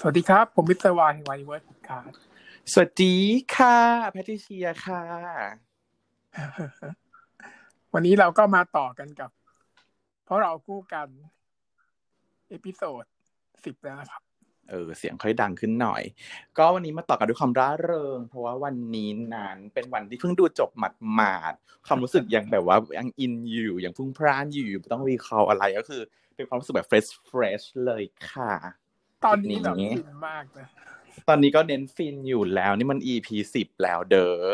สวัสดีครับ ผมมิสเตอร์วายแห่งวายเวิร์ดครับสวัสดีค่ะแพทริเชียค่ะ วันนี้เราก็มาต่อกันกับ เพราะเราคู่กัน episode สิบแล้วนะครับ เออ เสียงค่อยดังขึ้นหน่อย ก็วันนี้มาต่อกันด้วยความร่าเริง เพราะว่าวันนี้นั้นเป็นวันที่เพิ่งดูจบหมาดหมาดๆความรู้สึกยังแบบว่ายังอินอยู่ยังพุ่งพร่านอยู่ไม่ต้อง recall อะไรก็คือ เป็นความรู้สึกแบบ fresh fresh เลยค่ะ ตอนนี้แบบนี้ฟินมากนะตอนนี้ก็เน้นฟินอยู่แล้ว นี่มัน EP สิบแล้วเด้อ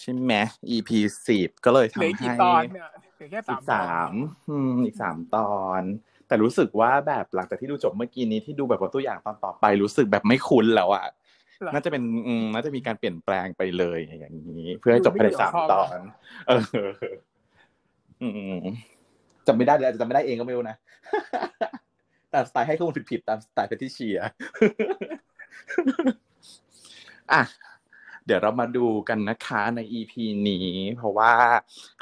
ใช่ไหม EP สิบก็เลยเหลือทำกี่ให้ตอนเนี่ยเหลือแค่อีสามกสามอืมอีกสามตอน แต่รู้สึกว่าแบบหลังจากที่ดูจบเมื่อกี้นี้ที่ดูแบบว่าตัวอย่างตอนต่อไปรู้สึกแบบไม่คุ้นแล้วอะเหรอน่าจะเป็นอืมน่าจะมีการเปลี่ยนแปลงไปเลยอย่างนี้ เพื่อให้จบภายในสามตอน เอออืมจำไม่ได้เลยอาจจะจำไม่ได้เองก็ไม่รู้นะ ตามสไตล์ให้ข้อมูลผิดๆตามสไตล์เพทิเชียอะเดี๋ยวเรามาดูกันนะคะใน EP นี้ เพราะว่า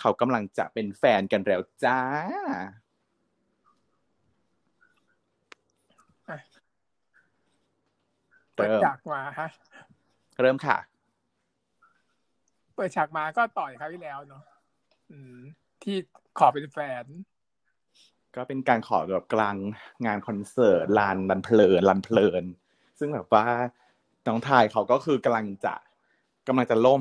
เขากำลังจะเป็นแฟนกันแล้วจ้าเปิดเริ่มฉากมาฮะเริ่มค่ะ เปิดฉากมาก็ต่อยคราวที่แล้วเนาะอืมที่ขอเป็นแฟน ก็เป็นการขอแบบกลางงานคอนเสิร์ตลานลันเพลินลันเพลิน ซึ่งแบบว่าน้องทายเขาก็คือกำลังจะกำลังจะล่ม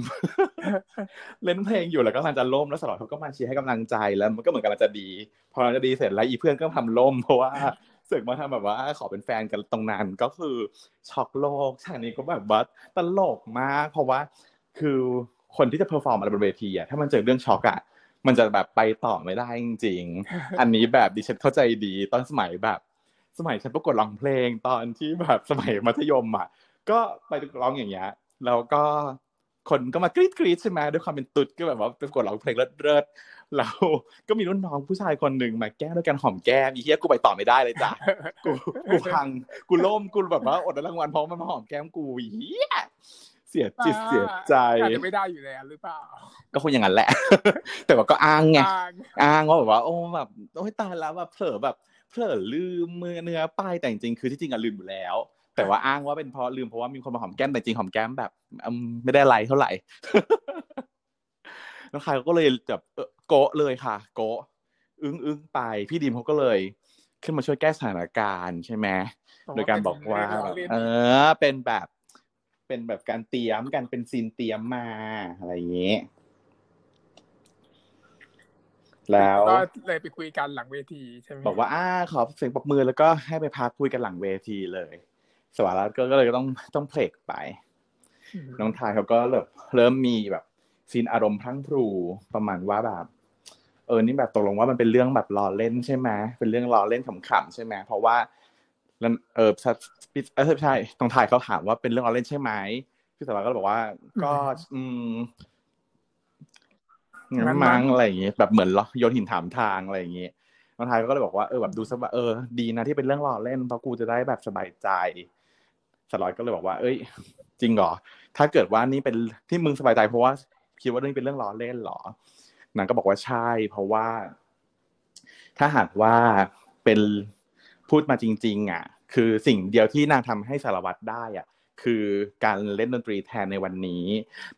เล่นเพลงอยู่แล้วก็กำลังจะล่มแล้วสลอดเขาก็มาเชียร์ให้กำลังใจแล้ว มันก็เหมือนกำลังจะดี พอมันจะดีเสร็จแล้วอีเพื่อนก็ทำล่มเพราะว่าเสึกมาทำแบบว่าขอเป็นแฟนกันตรงนั้นก็คือช็อกโลกฉากนี้ก็แบบว่าตลกมาก เพราะว่าคือคนที่จะ perform อะไรบนเวทีอะถ้ามันเจอเรื่องช็อกอะ มันจะแบบไปต่อไม่ได้จริง ๆ อันนี้แบบดิฉันเข้าใจดีตอนสมัยแบบ สมัยฉันประกวดร้องเพลงตอนที่แบบสมัยมัธยมอะก็ไปร้องอย่างเงี้ยแล้วก็คนก็มากรี๊ดกรี๊ดใช่ไหมด้วยความเป็นตุ๊ดก็แบบว่าประกวดร้องเพลงเลิศๆแล้วก็มีรุ่นน้องผู้ชายคนหนึ่งมาแกล้งด้วยการหอมแก้มอีเหี้ยกูไปต่อไม่ได้เลยจ้ะกูกูพังกูล่มกูแบบว่าอดรางวัลเพราะมันมาหอมแก้มกูอีเหี้ย เสียจิตเสียใจอาจจะไม่ได้อยู่แล้วหรือเปล่า ก็คงอย่างนั้นแหละ แต่ว่าก็อ้างไง อ้างอ้างว่าแบบว่า โอ้แบบโอ้ยตายแล้วแบบเผลอแบบเผลอลืมมือเนื้อไปแต่จริงๆคือที่จริงอะลืมอยู่แล้ว แต่ว่าอ้างว่าเป็นเพราะลืมเพราะว่ามีคนมาหอมแก้มแต่จริงหอมแก้มแบบอืมไม่ได้อะไรเท่าไหร่แล้วใครก็เลยแบบเออโกะเลยค่ะ โกะอึ้งอึ้งไป พี่ดิมเขาก็เลย ขึ้นมาช่วยแก้สถานการณ์ใช่ไหมโดยการบอกว่า เออ เป็นแบบ เป็นแบบการเตรียมกันเป็นซีนเตรียมมาอะไรอย่างนี้แล้วก็เลยไปคุยกันหลังเวทีใช่ไหมบอกว่าอ่าขอเสียงปรบมือแล้วก็ให้ไปพักคุยกันหลังเวทีเลย สวารัตก็เลยต้องต้องเพลกไปมน้องทายเขาก็เริ่มเริ่มมีแบบซีนอารมณ์พลั้งพรูประมาณว่าแบบ เออนี่แบบตกลงว่ามันเป็นเรื่องแบบล้อเล่นใช่ไหมเป็นเรื่องล้อเล่นขำๆใช่ไหมเพราะว่า แล้วเออพี่เออใช่น้องทายเขาถามว่าเป็นเรื่องล้อเล่นใช่ไหมพี่สารัตก็เลยบอกว่า ก็ อืมงั้นมั้งอะไรอย่างเงี้ยแบบเหมือนโยนหินถามทางอะไรอย่างเงี้ยน้องทายก็เลยบอกว่าเออแบบดูซะว่าเออดีนะที่เป็นเรื่องล้อเล่นเพราะกูจะได้แบบสบายใจสลอยก็เลยบอกว่า เอ้ย จริงเหรอถ้าเกิดว่านี่เป็นที่มึงสบายใจเพราะว่าคิดว่าเรื่องเป็นเรื่องล้อเล่นเหรอนางก็บอกว่าใช่ เพราะว่า ถ้าหากว่าเป็น พูดมาจริง ๆ อะ คือสิ่งเดียวที่นางทำให้สารวัตรได้อะ คือการเล่นดนตรีแทนในวันนี้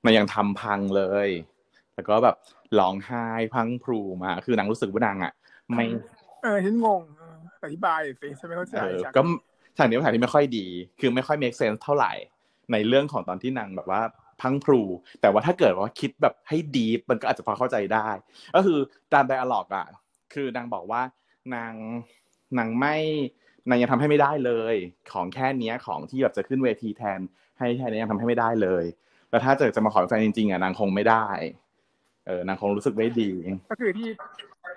มันยังทำพังเลย แล้วก็แบบร้องไห้พังพรูมา คือนางรู้สึกว่านางอะ ไม่ เออฉันงงเอออธิบายสิฉันไม่เข้าใจเออจากก็ฉากนี้เป็นฉากที่ไม่ค่อยดี คือไม่ค่อย make sense เท่าไหร่ ในเรื่องของตอนที่นางแบบว่าพังพรูแต่ว่าถ้าเกิดว่าคิดแบบให้ดีมันก็อาจจะพอเข้าใจได้ ก็คือตามไดอะล็อกอะ คือนางบอกว่านาง นางไม่นางยังทำให้ไม่ได้เลย ของแค่เนี้ยของที่แบบจะขึ้นเวทีแทน ให้แค่นี้ยังทำให้ไม่ได้เลย แล้วถ้าเกิดจะมาขอเป็นแฟนจริงๆอะนางคงไม่ได้ เออนางคงรู้สึกไม่ดี ก็คือที่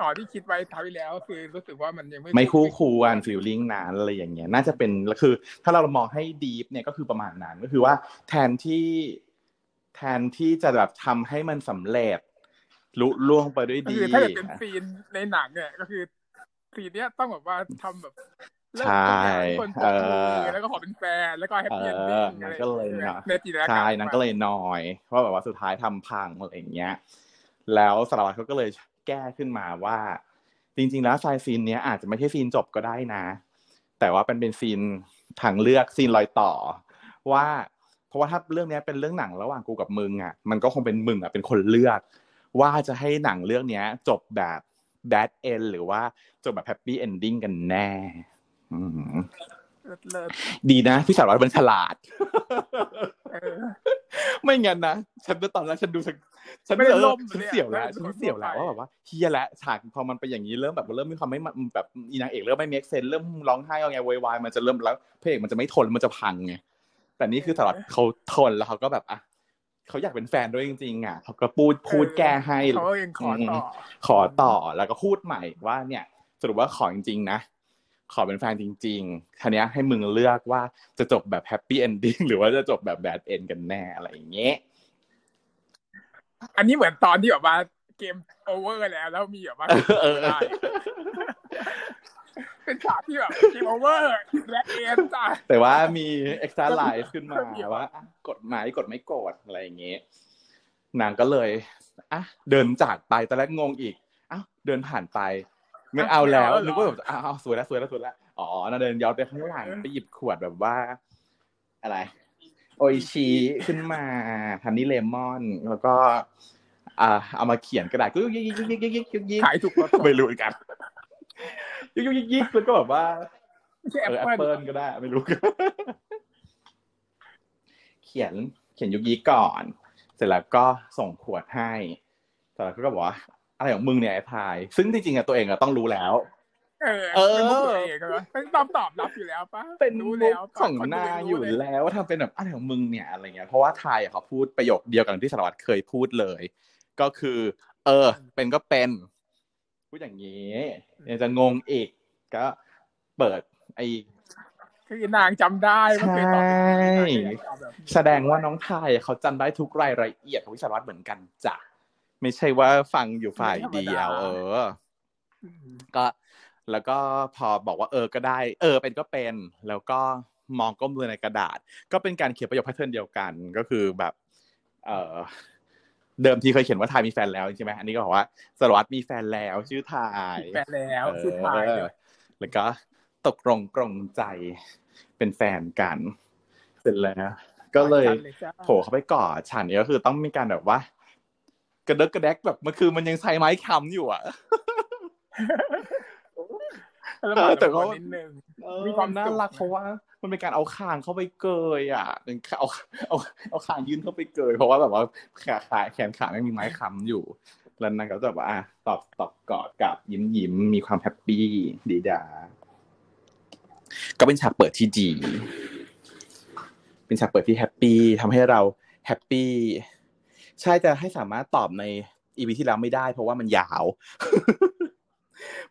อ๋อที่คิดไว้ท้ายที่แล้วคือรู้สึกว่ามันยังไม่ไม่คู่ควรฟีลลิ่งนั้นอะไรอย่างเงี้ย น่าจะเป็นแล้วคือ ถ้าเรามองให้ดีฟเนี่ยก็คือประมาณนั้นก็คือว่า แทนที่แทนที่จะแบบทำให้มันสำเร็จลุล่วงไปด้วยก็ดีคือถ้าเกิดเป็นซีนในหนังเนี่ยก็คือ ซีนเนี้ยต้องแบบว่าทำแบบเริ่มใช่ต้นจากคนปรเอบมืออแล้วก็ขอเป็นแฟนแล้วก็แฮปเอปี้เอนอดิ้งนางอะไรก็เลยใช่ไหมเนาะในจินตนาการใช่นางก็เลยนอยเพราะแบบว่าสุดท้ายทำพังอะไรอย่างเงี้ย แล้วสารวัตรเขาก็เลยแก้ขึ้นมาว่า จริง ๆ แล้วไซซีนเนี้ยอาจจะไม่ใช่ซีนจบก็ได้นะ แต่ว่าเป็นเป็นซีนทางเลือกซีนรอยต่อ ว่า เพราะว่าถ้าเรื่องนี้เป็นเรื่องหนังระหว่างกูกับมึงอะ มันก็คงเป็นมึงอะเป็นคนเลือก ว่าจะให้หนังเรื่องนี้จบแบบ bad end หรือว่าจบแบบ happy ending กันแน่อืมเลิศเลิศดีนะ พี่สารวัตรมันฉลาดเออไม่งั้นนะ ฉันตอนแรกฉันดูฉันฉันไม่ได้เออล่มฉันเลยอะเสียวแล้วไม่ฉัได้นเสียวแล้วทั่วไปว่าแบบว่าเฮียแล้วฉากพอมันเป็นอย่างนี้เริ่มแบบเริ่มมีความไม่มันแบบอีนางเอกเริ่มไม่เมคเซนเริ่มร้องไห้เอาไงโวยวายมันจะเริ่มแล้วพระเอกมันจะไม่ทนมันจะพังไงแต่นี่คือตลอดเขาทนแล้วเขาก็แบบอะ เขาอยากเป็นแฟนด้วยจริงๆอะเขาก็พูดพูดแก้ให้เขาเองขอต่อขอต่อแล้วก็พูดใหม่ว่าเนี่ยสรุปว่าขอจริงๆนะขอเป็นแฟนจริงๆทีเนี้ยให้มึงเลือกว่าจะจบแบบ happy ending หรือว่าจะจบแบบ bad end กันแน่อะไรอย่างเงี้ยอันนี้เหมือนตอนที่แบบว่า game over แล้วแล้วมีแบบว่า เออได้เป็นฉากที่แบบ game over และ end จ้ะแต่ว่ามีเอ็กซ์ตร้าไลฟ์ขึ้นมาก็มีว่าอะกดไหมกดไม่กดอะไรอย่างเงี้ยนางก็เลยอะเดินจากไปตอนแรกงงอีกอ้าวเดินผ่านไปไม่เอาแล้วนึกว่าแบบอ้าวสวยแล้วสวยแล้วสวยแล้วอ๋อน่าเดินย้อนไปข้างหลังไปหยิบขวดแบบว่า อะไร โออิชิขึ้นมาฮันนี่เลมอนแล้วก็อ่าเอามาเขียนกระดาษก็ยิกยิกยิกยิกยิกยิกยิกขายถูกรถไม่รู้เหมือนกัน ยิกยิกยิกยิกแล้วก็แบบว่าไม่ใช่แอเอปอแอปเปิเปิลลก็ได้ ไม่รู้ เขียนเขียนยุกยิกก่อน เสร็จแล้วก็ส่งขวดให้แต่แล้วก็บอกว่าอะไรของมึงเนี่ยไอ้พาย ซึ่งจริงๆอะตัวเองอะต้องรู้แล้ว เออเออเป็นมุกตัวเองก็เป็นตอบตอบรับอยู่แล้วปะเป็นรู้มุแล้กวของก่นางรู้อยู่เลแล้วว่าทำเป็นแบบอะไรของมึงเนี่ยอะไรเงี้ยเพราะว่าไทยอะเขาพูดประโยคเดียวกันที่สารวัตรเคยพูดเลย ก็คือ เออ เป็นก็เป็น พูดอย่างนี้ยังจะงงอีกก็เปิดไอคือนางจำได้ว่าเคยตอบแบบนี้นางก็ยังตอบแบบนี้แสดงว่าน้องไทยเขาจำได้ทุกรายละเอียดของวิศวะเหมือนกันจ้ะไม่ใช่ว่าฟังอยู่ฝ่ายเดียว เอออืมก็แล้วก็พอบอกว่าเออก็ได้ เออ เป็นก็เป็น แล้วก็มองก้มดูในกระดาษ ก็เป็นการเขียนประโยคแพทเทิร์นเดียวกัน ก็คือแบบ เออ เดิมทีเคยเขียนว่าไทยมีแฟนแล้วใช่ไหมอันนี้ก็บอกว่าสารวัตรมีแฟนแล้ว ชื่อไทยแปลแล้วสุดท้ายเออแล้วก็ตกลงปรงใจเป็นแฟนกัน เสร็จแล้ว ก็เลยจ้าโผล่เข้าไปกอดฉันเนี่ยก็คือต้องมีการแบบว่า กระเดกกระแดกแบบมันคือมันยังใช้ไม้คำอยู่อะแล้วเอมาอแต่แต่เขาก็นิดนึงมีมีความมคาวสุน่าขรักเพราะว่า มันเป็นการเอาคางเข้าไปเกยอะเอาเอาเอาคางยื่นเข้าไปเกยเพราะว่าแบบว่าขาขาแขนขาไม่มีไม้ค้ำอยู่ แล้วนางก็จะแบบว่าอะตอบตอบกอดกับยิ้มยิ้มมีความ happy ดี๊ด๊า ก็เป็นฉากเปิดที่ดี เป็นฉากเปิดที่ happy ทำให้เรา happy ใช่จะให้สามารถตอบใน EP ที่แล้วไม่ได้ เพราะว่ามันยาว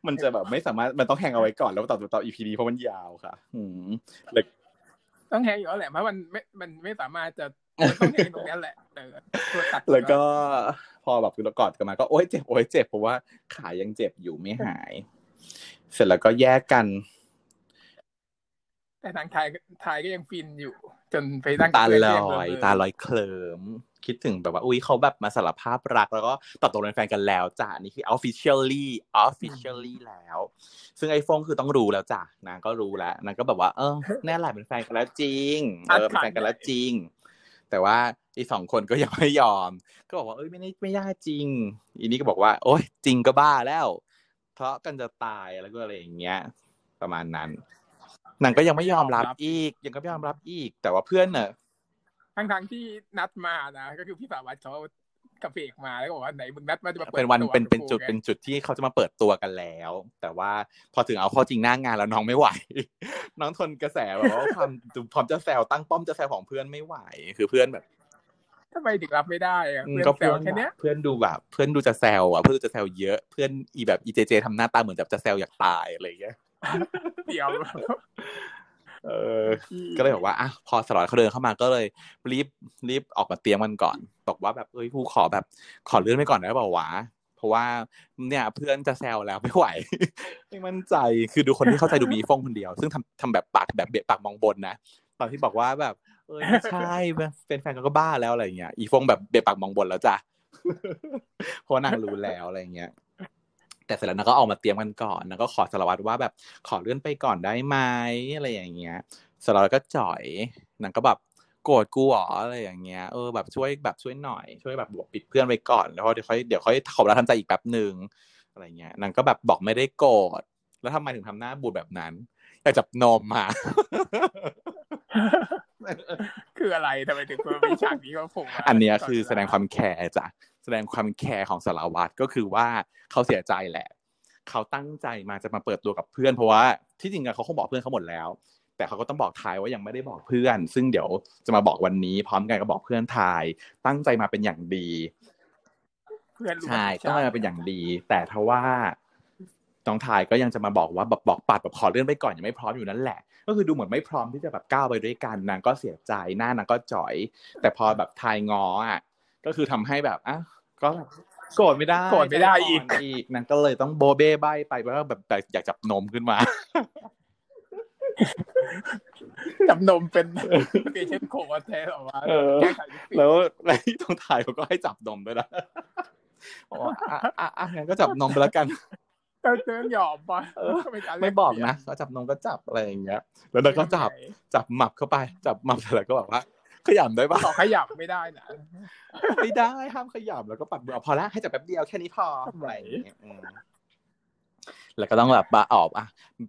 มันจะแบบไม่สามารถมันต้อง hang เอาไว้ก่อนแล้วตอบตอบ EP นี้เพราะมันยาวค่ะ อืมแล้วต้อง hang อยู่แล้วแหละเพราะมันไม่มันไม่สามารถจะมันต้อง hang ตรงนี้แหละเออตัวตัดแล้วก็พอแบบกอดกันมาก็โอ๊ยเจ็บโอ๊ยเจ็บเพราะว่าขายังเจ็บอยู่ไม่หาย เสร็จแล้วก็แยกกัน แต่ทางไทยไทยก็ยังฟินอยู่ จนไปนั่งตาลเล่นอเกมยเบตาลอยเคลิม คิดถึงแบบว่า อุ้ยเขาแบบมาสารภาพรัก แล้วก็ตอบตกลงเป็นแฟนกันแล้วจ้ะนี่คือ officially officially แล้ว ซึ่งไอโฟนคือต้องรู้แล้วจ้ะนางก็รู้แล้วนางก็แบบว่าเออแน่แหละเป็นแฟนกันแล้วจริงเออเป็นแฟนกันแล้วจริง แต่ว่าอีสองคนก็ยังไม่ยอม ก็บอกว่าเอ้ยไม่ได้ไม่ได้จริง อีนี่ก็บอกว่า โอ๊ยจริงก็บ้าแล้วทะเลาะกันจะตายแล้วก็อะไรอย่างเงี้ย ประมาณนั้นนางก็ยังไม่ยอมรับอีก ยังก็ไม่ยอมรับอีก แต่ว่าเพื่อนเนอะ ทั้งทางๆที่นัดมานะก็คือพี่สาวัตรเขากับเอกมาแล้วก็บอกว่าไหนมึงนัดมาจะมาปิเป็นวันตัวเป็นเป็นกับกูจุดไงเป็นจุดที่เขาจะมาเปิดตัวกันแล้ว แต่ว่าพอถึงเอาเข้อจริงหน้างานแล้วน้องไม่ไหว น้องทนกระแสแบบว่าความพร้อมจะแซวตั้งป้อมจะแซวของเพื่อนไม่ไหว คือเพื่อนแบบทำไมถึงรับไม่ได้อะอืมเพื่อนก็แซเพื่วอนแค่เนี้ยเพื่อนดูแบบ เพื่อนดูจะแซวอะเพื่อนดูจะแซวเยอะเพื่อนอีแบบอีเจเจทำหน้าตาเหมือนแบบจะแซวอยากตายอะไรอย่างเงี้ยเดี๋ยว เออ ก็เลยบอกว่าอะพอสลอดเขาเดินเข้ามาก็เลยรีบรีบออกมาเตรียมมันก่อนบอกว่าแบบเอ้ยกูขอแบบ ขอเลื่อนไปก่อนได้เปล่าวะเพราะว่าเนี่ยเพื่อนจะแซวแล้วไม่ไหวไม่มั่นใจคือดูคนที่เข้าใจดูมีฟงคนเดียว ซึ่งทำทำแบบปากแบบเบะปากมองบนนะตอนที่บอกว่าแบบ เออไม่ใช่เป็นแฟนกันก็บ้าแล้วอะไรเงี้ยอีฟงแบบเบะปากมองบนแล้วจ้ะเพราะว่านางรู้แล้วอะไรเงี้ย แต่เสร็จแล้วนางก็ออกมาเตรียมกันก่อนนางก็ขอสารวัตรว่าแบบขอเลื่อนไปก่อนได้ไหมอะไรอย่างเงี้ยสารวัตรก็จ่อยนางก็แบบโกรธกูหรออะไรอย่างเงี้ยเออแบบช่วยแบบช่วยหน่อยช่วยแบบบวกปิดเพื่อนไว้ก่อนแล้วเดี๋ยวค่อยเดี๋ยวค่อยขอบรับทำใจอีกแป๊บหนึ่งอะไรเงี้ยนางก็แบบบอกไม่ได้โกรธแล้วทำไมถึงทำหน้าบูดแบบนั้นอยากจับนมมาคืออะไรทำไมถึงมีฉากนี้ก็ผมอันเนี้ยคือแสดงความแคร์จ้ะ แสดงความแคร์ของสารวัตรก็คือว่าเขาเสียใจแหละ เขาตั้งใจมาจะมาเปิดตัวกับเพื่อนเพราะว่าที่จริงเขาคงบอกเพื่อนเขาหมดแล้ว แต่เขาก็ต้องบอกทายว่ายังไม่ได้บอกเพื่อน ซึ่งเดี๋ยวจะมาบอกวันนี้ พร้อมกันก็บอกเพื่อนทาย ตั้งใจมาเป็นอย่างดีเพื่อนรู้ใช่ต้องมาเป็นอย่างดี แต่ทว่าน้องทายก็ยังจะมาบอกว่าแบบบอกปัดแบบขอเลื่อนไปก่อนยังไม่พร้อมอยู่นั่นแหละ ก็คือดูเหมือนไม่พร้อมที่จะแบบก้าวไปด้วยกันนางก็เสียใจหน้านางก็จ่อย แต่พอแบบทายงออะก็คือทำให้แบบอะ ก็โกรธไม่ได้โกรธไม่ได้อีกอีกนางก็เลยต้องโบเบ้ใบไปเพราะว่าแบบแบบอยากจับนมขึ้นมา จับนมเป็นเปเช่นโควัแท้ออกมาเออแก้ไขวิกฤตแล้วแล้วที่ต้องถ่ายเขาก็ให้จับนมด้วยนะบอกว่าอะอะอะงั้นก็จับนมไปแล้วกันก็เดินหยอมไปเออเป็นารแลไม่บอกเปลี่ยนะก็จับนมก็จับอะไรอย่างเงี้ย แล้วเราก็จับจับหมับเข้าไป จับหมับเสร็จแล้วก็บอกว่า ขยำได้ปะขอขยับไม่ได้นะไม่ได้ห้ามขยำแล้วก็ปัดมือเอาพอละให้จับแป๊บเดียวแค่นี้พอทำไมอะไรอย่างเงี้ยอืมแล้วก็ต้องแบบมาออบอะ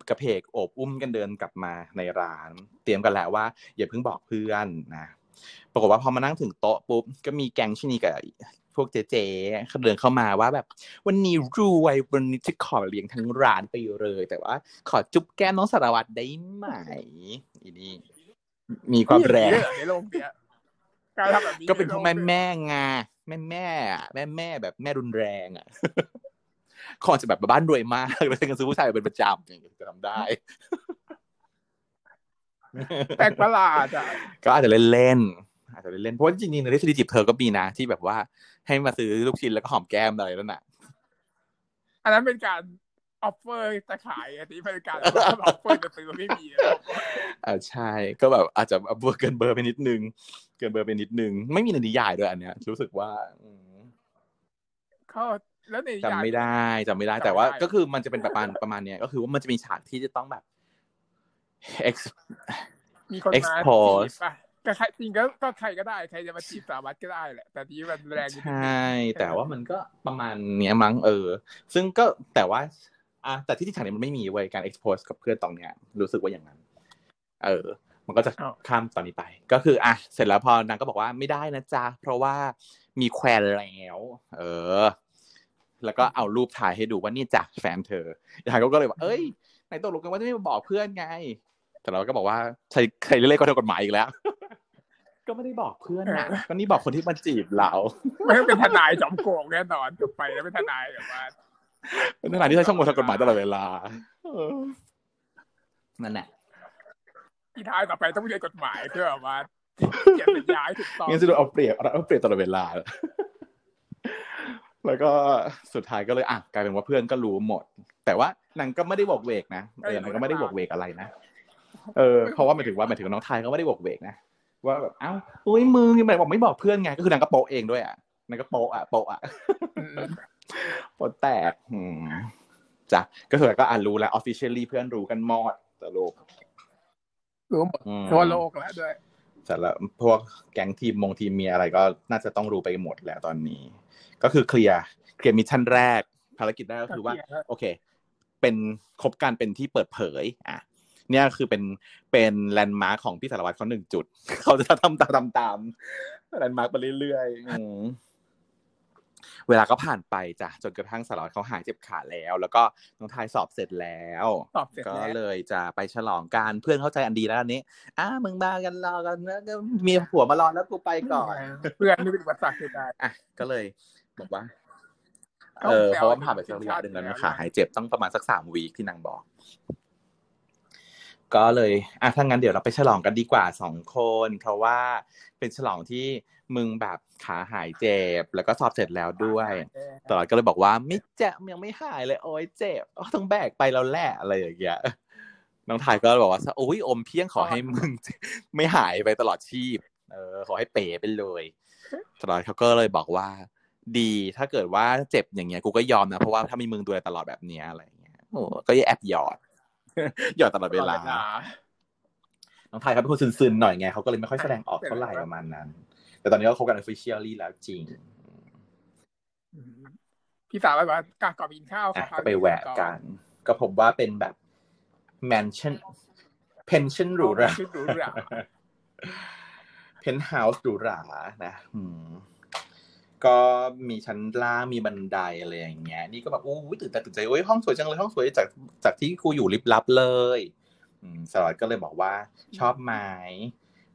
กระเพกโอบอุ้มกันเดินกลับมาในร้าน เตรียมกันแล้วว่า อย่าเพิ่งบอกเพื่อนนะปรากฏว่าพอมานั่งถึงโต๊ะปุ๊บก็มีแก๊งชินีกับพวกเจ๊ๆเขาเดินเข้ามาว่าแบบ วันนี้รวยวันนี้จะขอเลี้ยงทั้งร้านไปเลย แต่ว่า ขอจุ๊บแก้มน้องสารวัตรได้ไหมอีนี่ มีความแรงมีด้วยเหอในโลกเนี้ยการทำแบบนี้ก็เป็นพวกแม่ในโลแม่งาแม่แม่อะแม่แม่แบบแม่รุนแรงอะคอนจะแบบบ้านรวยมากแล้วกันซื้อผู้ชายเป็นประจำอย่างเงี้ยจะทำได้แปลกประหลาดอะก็อาจจะเล่นๆอาจจะเล่นๆเพราะว่าจริงๆในทฤษฎีจีบเธอก็มีนะที่แบบว่า ให้มาซื้อลูกชิ้นแล้วก็หอมแก้มอะไรนั่นน่ะ อันนั้นเป็นการ offer จะขายอันนี้เป็นการ offer จะซื้อไม่มีนะอ่าใช่ก็แบบอาจจะเบอร์เกินเบอร์ไปนิดนึง เกินเบอร์ไปนิดนึง ไม่มีในนิยายด้วยอันเนี้ย รู้สึกว่าอืมเขาแล้วในจำไม่ได้จำไม่ได้จำไม่ได้ แต่ว่าก็คือมันจะเป็นประมาณประมาณเนี้ยก็คือว่ามันจะมีฉากที่จะต้องแบบ ex มีคนมา expose จีบป่ะก็ใครจริงก็ก็ใครก็ได้ใครจะมาจีบสารวัตรก็ได้แหละแต่ที่มันแรงนิดใชนึง่แต่ว่ามันก็ประมาณเนี้ยมั้งเออ ซึ่งก็แต่ว่า อะแต่ที่ที่ฉากนี้มันไม่มีเว้ยการ expose กับเพื่อนตรงเนี้ยรู้สึกว่าอย่างนั้น เออ มันก็จะข้ามตอนนี้ไป ก็คือ อะเสร็จแล้วพอนางก็บอกว่าไม่ได้นะจ๊ะเพราะว่ามีแควนแล้ว เออ แล้วก็เอารูปถ่ายให้ดูว่านี่จ้ะแฟนเธอยายก็เลยบอกเอ้ยไหนตกลงกันว่าจะไม่มาบอกเพื่อนไง แต่เราก็บอกว่าใครใครเล่นก็ทำกฎหมายอีกแล้วก็ไม่ได้บอกเพื่อนนะก็นี่บอกคนที่มาจีบเรา ไม่ต้องเป็นทนายจอมโกงแน่นอนจบไปแล้วเป็นทนายแบบว่า เป็นขนาดที่ใช้ช่องโมทางกฎหมายตลอดเวลาเออนั่นแหละที่ท้ายต่อไปต้องเรียนกฎหมายเพื่อแบบว่าเขียนสัญญาให้ถูกต้องงั้นจะโดนเอาเปรียบเอาเปรียบตลอดเวลา แล้วก็สุดท้ายก็เลยอะกลายเป็นว่าเพื่อนก็รู้หมด แต่ว่านางก็ไม่ได้บอกเวกนะเออนางก็ไม่ได้บอกเวกอะไรนะเออเพราะว่าหมายถึงว่าหมายถึงน้องไทยก็ไม่ได้บอกเวกนะว่าแบบเอ้าอุ้ยมึงยังไงบอกไม่บอกเพื่อนไงก็คือนางก็โปะเองด้วยอะนางก็โปะอะโปะอะอืมโปะแตกอืมจ้ะก็คือก็อ่านรู้แล้ว officially เพื่อนรู้กันหมดแต่ลูกรู้หมดอืมทั่วโลกแล้วด้วยแต่ละพวกแก๊งทีมมงทีมเมียอะไรก็น่าจะต้องรู้ไปหมดแล้วตอนนี้ ก็คือเคลียร์เคลียร์ mission แรก ภารกิจแรกก็คือว่าเคลียร์แล้วโอเค เป็นคบกันเป็นที่เปิดเผย อะเนี่ยคือเป็นเป็น landmark ของพี่สารวัตรเขาหนึ่งจุด เขาจะทำตามทำตามแลนด์มาร์คไปเรื่อยๆอืม เวลาก็ผ่านไปจ้ะจนกระทั่งสารวัตรเขาหายเจ็บขาแล้ว แล้วก็น้องทายสอบเสร็จแล้วตอบเสร็จก็แล้วเลยจะไปฉลองกันเพื่อนเข้าใจอันดีแล้วอันนี้อะมึงมากันรอกันนะก็มีผัวมารอแล้วกูไปก่อน เพื่อนไม่เป็นอุปสรรคคือได้อะก็เลยบอกว่าเอาเออแซวเพราะว่าผ่านไปสักทีมระยะชาติหนึ่งแล้วแล้วนะขาหายเจ็บต้องประมาณสักสามวีคที่นางบอก ก็เลยอะถ้างั้นเดี๋ยวเราไปฉลองกันดีกว่าสองคน เพราะว่าเป็นฉลองที่มึงแบบขาหายเจ็บ แล้วก็สอบเสร็จแล้วด้วยเออตลอดก็เลยบอกว่าไม่เจ็บยังไม่หายเลย โอ้ยเจ็บอ๋อต้องแบกไปแล้วแหละอะไรอย่างเงี้ยน้องทายก็บอกว่าโอ้ยอมเพียงขอให้มึงไม่หายไปตลอดชีพ เออ ขอให้เป๋ไปเลยตลอดเขาก็เลยบอกว่า ดีถ้าเกิดว่าเจ็บอย่างเงี้ยกูก็ยอมนะเพราะว่าถ้ามีมึงดูแลตลอดแบบเนี้ยอะไรอย่างเงี้ยโอ้ก็แอบหยอด หยอดตลอดเวลาน้องไทยเขาเป็นคนซึนๆหน่อยไงเขาก็เลยไม่ค่อยแสดงออกเท่าไหร่ประมาณนั้น แต่ตอนนี้ก็คบกัน officially แล้วจริงอืมพี่สาวบอกว่ากากอบกินข้าวอะค่ะก็ไปแหวกกัน ก็พบว่าเป็นแบบ mansion pension หรูหราชุดหรูหรา penthouse หรูหรานะอืม ก็มีชั้นล่างมีบันไดอะไรอย่างเงี้ย นี่ก็แบบอู้ยตื่นตาตื่นใจโอ้ยห้องสวยจังเลยห้องสวยจากจากที่กูอยู่ลิบลับเลยอืมสารวัตรก็เลยบอกว่า ชอบไหม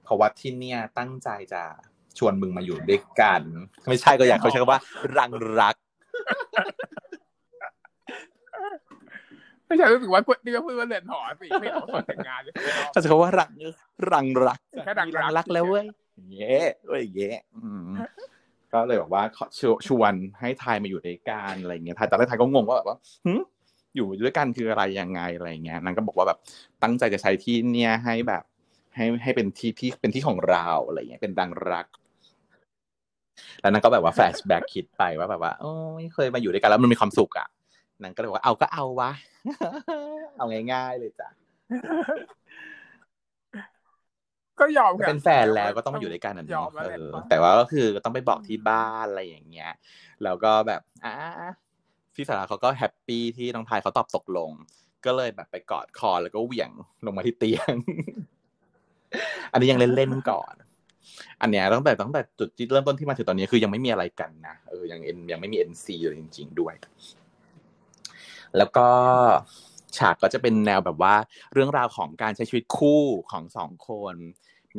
เพราะว่าที่เนี่ยตั้งใจจะชวนมึงมาอยู่ด้วยกัน ไม่ใช่ก็อยากเขาใช้คำว่า รังรักไม่ใช่รู้สึกว่านี่ก็พูดว่าเรือนหอสิไม่เอาคนแต่งงานเลยเขาใช้คำว่ารังรังรักแค่รังรักรักแล้วเว้ยเย้เว้ยเย้อืม ก็เลยบอกว่าขอชวชวนให้ไทยมาอยู่ด้วยกันอะไรเงี้ยไทยตอนแรกไทยก็งงว่าแบบว่าหึอยู่ด้วยกันคืออะไรยังไงอะไรเงี้ยนางก็บอกว่าแบบตั้งใจจะใช้ที่เนี่ยให้แบบให้ให้เป็นที่ที่เป็นที่ของเราอะไรเงี้ยเป็นดังรัก แล้วนางก็แบบว่าแฟลชแบ็กคิดไปว่าแบบว่าโอ้ยเคยมาอยู่ด้วยกันแล้วมันมีความสุขอะนางก็เลยว่าเอาก็เอาวะ เอาง่ายๆเลยจ้ะ ก็ยอมก็เป็นแฟนแล้วก็ต้องมาอยู่ด้วยกันอะยอเนาะมแล้วเอแหละอแต่ว่าก็คือต้องไปบอกที่บ้านอะไรอย่างเงี้ย แล้วก็แบบอ่าพี่สาราเขาก็ happy ที่น้องทายเขาตอบตกลง ก็เลยแบบไปกอดคอแล้วก็เหวี่ยงลงมาที่เตียง อันนี้ยังเล่นๆก่อน อันเนี้ยตั้งแต่ตั้งแต่จุดที่เริ่มต้นที่มาถึงตอนนี้คือยังไม่มีอะไรกันนะเออยังเอ็นยังไม่มี NC เลยจริง ๆ ด้วย แล้วก็ ฉากก็จะเป็นแนวแบบว่าเรื่องราวของการใช้ชีวิตคู่ของสองคน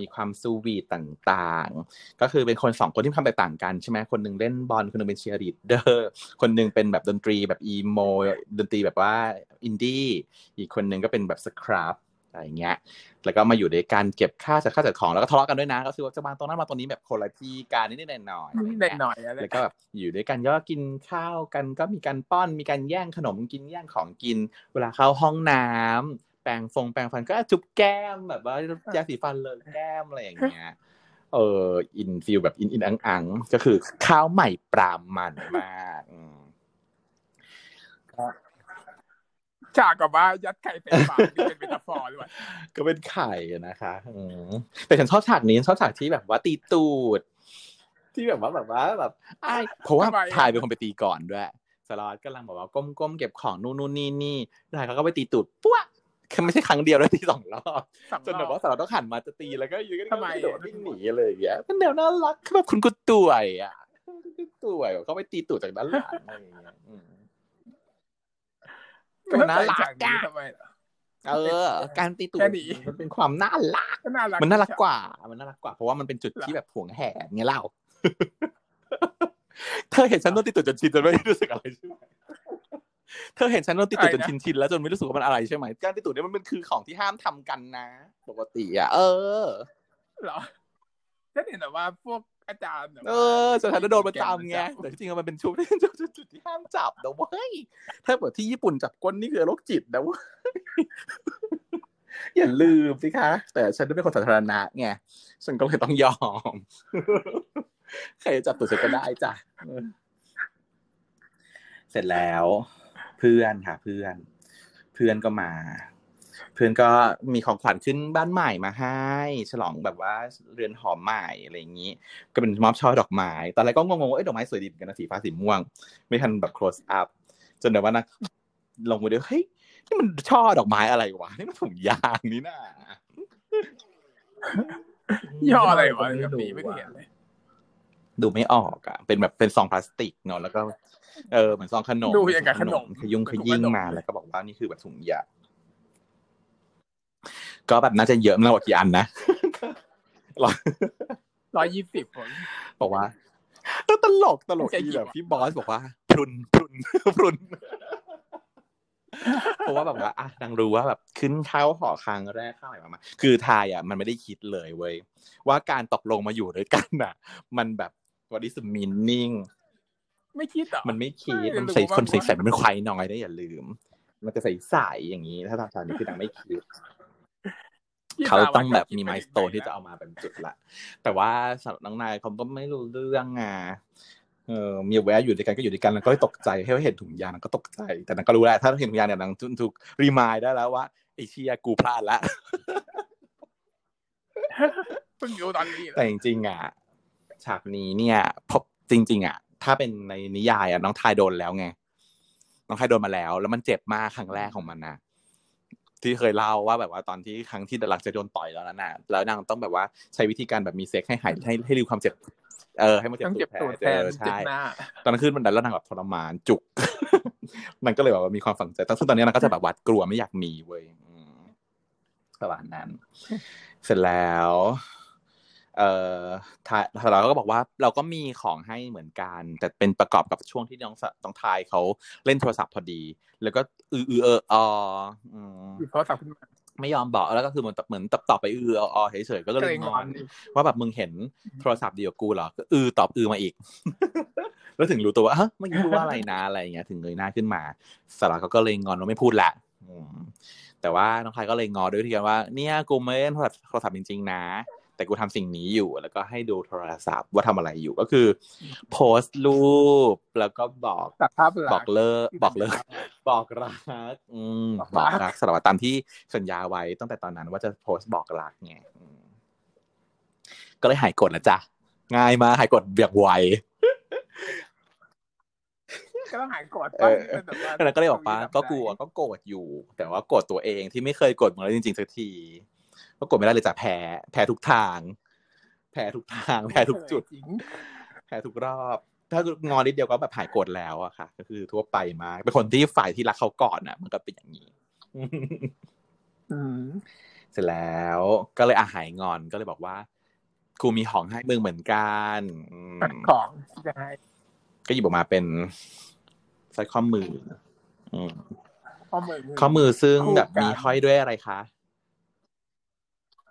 มีความ sweet ต่างๆ ก็คือเป็นคนสองคนที่มีความแตกต่างกันใช่ไหมคนหนึ่งเล่นบอลคนหนึ่งเป็นเชียร์ลีดเดอร์คนหนึ่งเป็นแบบดนตรีแบบ emo ดนตรีแบบว่าอินดี้อีกคนหนึ่งก็เป็นแบบสครับ อะไรอย่างเงี้ย แล้วก็มาอยู่ด้วยกันเก็บค่าจัดค่าจัดของแล้วก็ทะเลาะกันด้วยนะ ก็คือว่าจะมาตรงนั้นมาตรงนี้แบบคนละที่การนิดๆหน่อยๆอะไรอย่างนิเงี้ดยหน่อยอะไรแล้วก็แบบอยู่ด้วยกันก็กินข้าวกันก็มีการป้อนมีการแย่งขนมกินแย่งของกิน เวลาเข้าห้องน้ำแปรงฟงแปรงฟันก็จุ๊บแก้มแบบว่ายาสีฟันเลยแก้มอะไรอย่างเงี้ยเอออินฟิลแบบอินอินอังอังก็คือข้าวใหม่ปรามมันมากอืม ฉากกับว่ายัดไข่ใส่ปากนี่เป็นเมตาฟอร์หรือเปล่าก็เป็นไข่อะนะคะอืมแต่ฉันชอบฉากนี้ชอบฉากที่แบบว่าตีตูด ที่แบบว่าแบบว่าแบบไอ้ายเพราะว่าทายเป็นคนไปตีก่อนด้วยสล็อตกำลังแบบว่าก้มๆเก็บของนู่นนู่นนี่นี่ทายเขาก็ไปตีตูดปุ๊ะคือไม่ใช่ครั้งเดียวแล้วตีสองรอบสองจนแบบรอว่าสล็อตต้องหันมาจะตีแล้วก็อยู่ก็ทำไมโดดวิ่งหนีอะไรอย่างเงี้ยเป็นแนวน่ารักคือแบบคุณกุต่วยอะคุณกุต่วยเขาไปตีตูดจากด้านหลังอะไรอย่างเงี้ยอื มก็มันน่ารักฉากนี้อะทำไมล่ะเออ การตีตูดแค่นี้มันเป็นความน่ารักก็น่ารักมันน่ารักกว่า มันน่ารักกว่าเพราะว่ามันเป็นจุดที่แบบหวงแหนไงเล่าเธอเห็นฉันโดนตีตูดจนชินจนไม่รู้สึกอะไรใช่ไหมเธอเห็นฉันโดนตีตูดจนชินชินแล้วจนไม่รู้สึกว่ามันอะไรใช่ไหมการตีตูดเนี่ยมันเป็นคือของที่ห้ามทำกันนะ ปกติอะ เออเหรอฉันเห็นแต่ว่าพวก อาจารย์แบบว่าเออสถานโดนประจำไงแต่จริงๆมันเป็นชุดจุดจุดที่ห้ามจับนะเว้ยถ้าแบบที่ญี่ปุ่นจับก้นนี่คือโรคจิตนะเว้ยอย่าลืมสิคะ แต่ฉันเป็นคนสาธารณะไงฉันก็เลยต้องยอม ใครจะจับตัวฉันก็ได้จ้ะเออเสร็จแล้ว เพื่อนค่ะเพื่อน เพื่อนก็มา เพื่อนก็มีของขวัญขึ้นบ้านใหม่มาให้ ฉลองแบบว่าเรือนหอมใหม่อะไรอย่างนี้ ก็เป็นมอบช่อดอกไม้ตอนแรกก็งงๆว่าเอ้ยดอกไม้สวยดีเหมือนกันนะสีฟ้าสีม่วง ไม่ทันแบบ close up จนเดี๋ยวว่านะลงไปดูเฮ้ยนี่มันช่อดอกไม้อะไรวะนี่มันถุงยางนี่น่ะย่ออะไรวะม่กับรู้นี้ไม่เคยเห็นเลยดูไม่ออกอะ เป็นแบบเป็นซองพลาสติกเนาะแล้วก็ เออเหมือนซองขนมดูอย่างกับขนมขยุ่งขยิ่งเป็นถุงขนมมาแล้วก็บอกว่านี่คือแบบถุงยาง ก็แบบน่าจะเยอะมากกว่ากี่อันนะร้อยร้อยยี่สิบผมบอกว่าเออตลกตลกใจที่หิวแบบอะพี่บอสบอกว่าพรุนพรุนพรุนเพราะว่าแบบว่าอะนางรู้ว่าแบบขึ้นเข้าหอครั้งแรกเข้าไหนมามา คือทายอะ มันไม่ได้คิดเลยเว้ยว่าการตกลงมาอยู่ด้วยกันอะ มันแบบ what is the meaning ไม่คิดเหรอมันไม่คิดไม่มันใส่รู้ว่าคนใส่ใส่มันเป็นควายน้อยได้อย่าลืม มันจะใส่ใส่อย่างนี้ ถ้าทำตามนี้คือนางไม่คิดพี่ เขาสวต้องแบบคิดมีไปมายสโตนที่จะเอามาเป็นจุดละ แต่ว่าสำหรับน้องนายเขาก็ไม่รู้เรื่องอะเออมีแวะอยู่ด้วยกันก็อยู่ด้วยกันแล้วก็ตกใจให้เห็นถุงยางก็ตกใจ แต่นางก็รู้แล้วถ้าเห็นถุงยางเนี่ยนางถูกรีมายได้แล้วว่าไอเชียกูพลาดละเพิ่งรู้ตอนนี้แต่จริงๆอะฉากนี้เนี่ยพบจริง ๆ อะ ถ้าเป็นในนิยายอะน้องทายโดนแล้วไงน้องทายโดนมาแล้ว แล้วมันเจ็บมากครั้งแรกของมันนะ ที่เคยเล่าว่าแบบว่าตอนที่ครั้งที่หลังจะโดนต่อยแล้วนั้นน่ะแล้วนางต้องแบบว่าใช้วิธีการแบบมีเซ็กให้หายให้ให้ริวความเจ็บเออให้มันเจ็บต้องเจ็บแผลตูดแทนเออเจ็บใช่หน้าตอนนั้นขึ้นบันไดแล้วนางแบบทรมานจุก มันก็เลยแบบว่ามีความฝังใจแต่ซึ่งตอนนี้นางก็จะแบบหวัดกลัวไม่อยากมีเว้ยอืมประมาณนั้น เสร็จแล้ว เอ่อทายเราก็บอกว่าเราก็มีของให้เหมือนกัน แต่เป็นประกอบกับช่วงที่น้องสน้องทายเขาเล่นโทรศัพท์พอดี แล้วก็อืออือเออออืมหยิบโทรศัพท์ขึ้นมาไม่ยอมบอกแล้วก็คือเหมือนเหมือนตอบไปอือออเฉยๆก็ก็เลเลยยงงออนนว่าแบบมึงเห็นโทรศัพท์เดียวกูเหรอก็อือตอบอือมาอีก แล้วถึงรู้ตัวว่าเฮ้ยเมื่อกี้พูดว่าอะไรนะอะไรอย่างเงี้ย ถึงเงยหน้าขึ้นมาสาระเขาก็เลยงอนว่าไม่พูดละอืมแต่ว่าน้องพายก็เลยงอด้วยวิธีการว่า เนี่ยกูไม่เล่นโทรศัพท์โทรศัพท์จริง ๆ นะ แต่กูทำสิ่งนี้อยู่ แล้วก็ให้ดูโทรศัพท์ว่าทำอะไรอยู่ก็คือ โพสต์รูปแล้วก็บอกตัดภาพหลับอกเลิกบอกเลิกบอกรักอืมบอกบรัอกกรักสารวัตรตามที่สัญญาไว้ตั้งแต่ตอนนั้นว่าจะโพสต์บอกรักไงอืมก็เลยหายกดแล้วจ้ะง่ายมากหายกดเบียกไวก็ต้องหายโกรธเอบ้างอเป็นแบบว่าแล้วก็เลยบอกว่าทำใจก็กลัวก็โกรธอยู่ แต่ว่าโกรธตัวเองที่ไม่เคยโกรธมึงแล้วจริงๆสักที ก็โกรธไม่ได้เลยจ้ะแพ้แพ้ทุกทาง แพ้ทุกทาง แพ้ทุกจุดจริงแพ้ทุกรอบ ถ้างอนนิดเดียวก็แบบหายโกรธแล้วอะค่ะ ก็คือทั่วไปมากเป็นคนที่ฝ่ายที่รักเขาก่อนอะมันก็เป็นอย่างนี้อืมเสร็จแล้วก็เลยอาหายงอนก็เลยบอกว่ากูมีของให้มึงเหมือนกันอืมของที่จะให้ก็หยิบออกมาเป็นสร้อยข้อมืออืมข้อมือข้อมือซึ่งคู่แบบกันมีห้อยด้วยอะไรคะ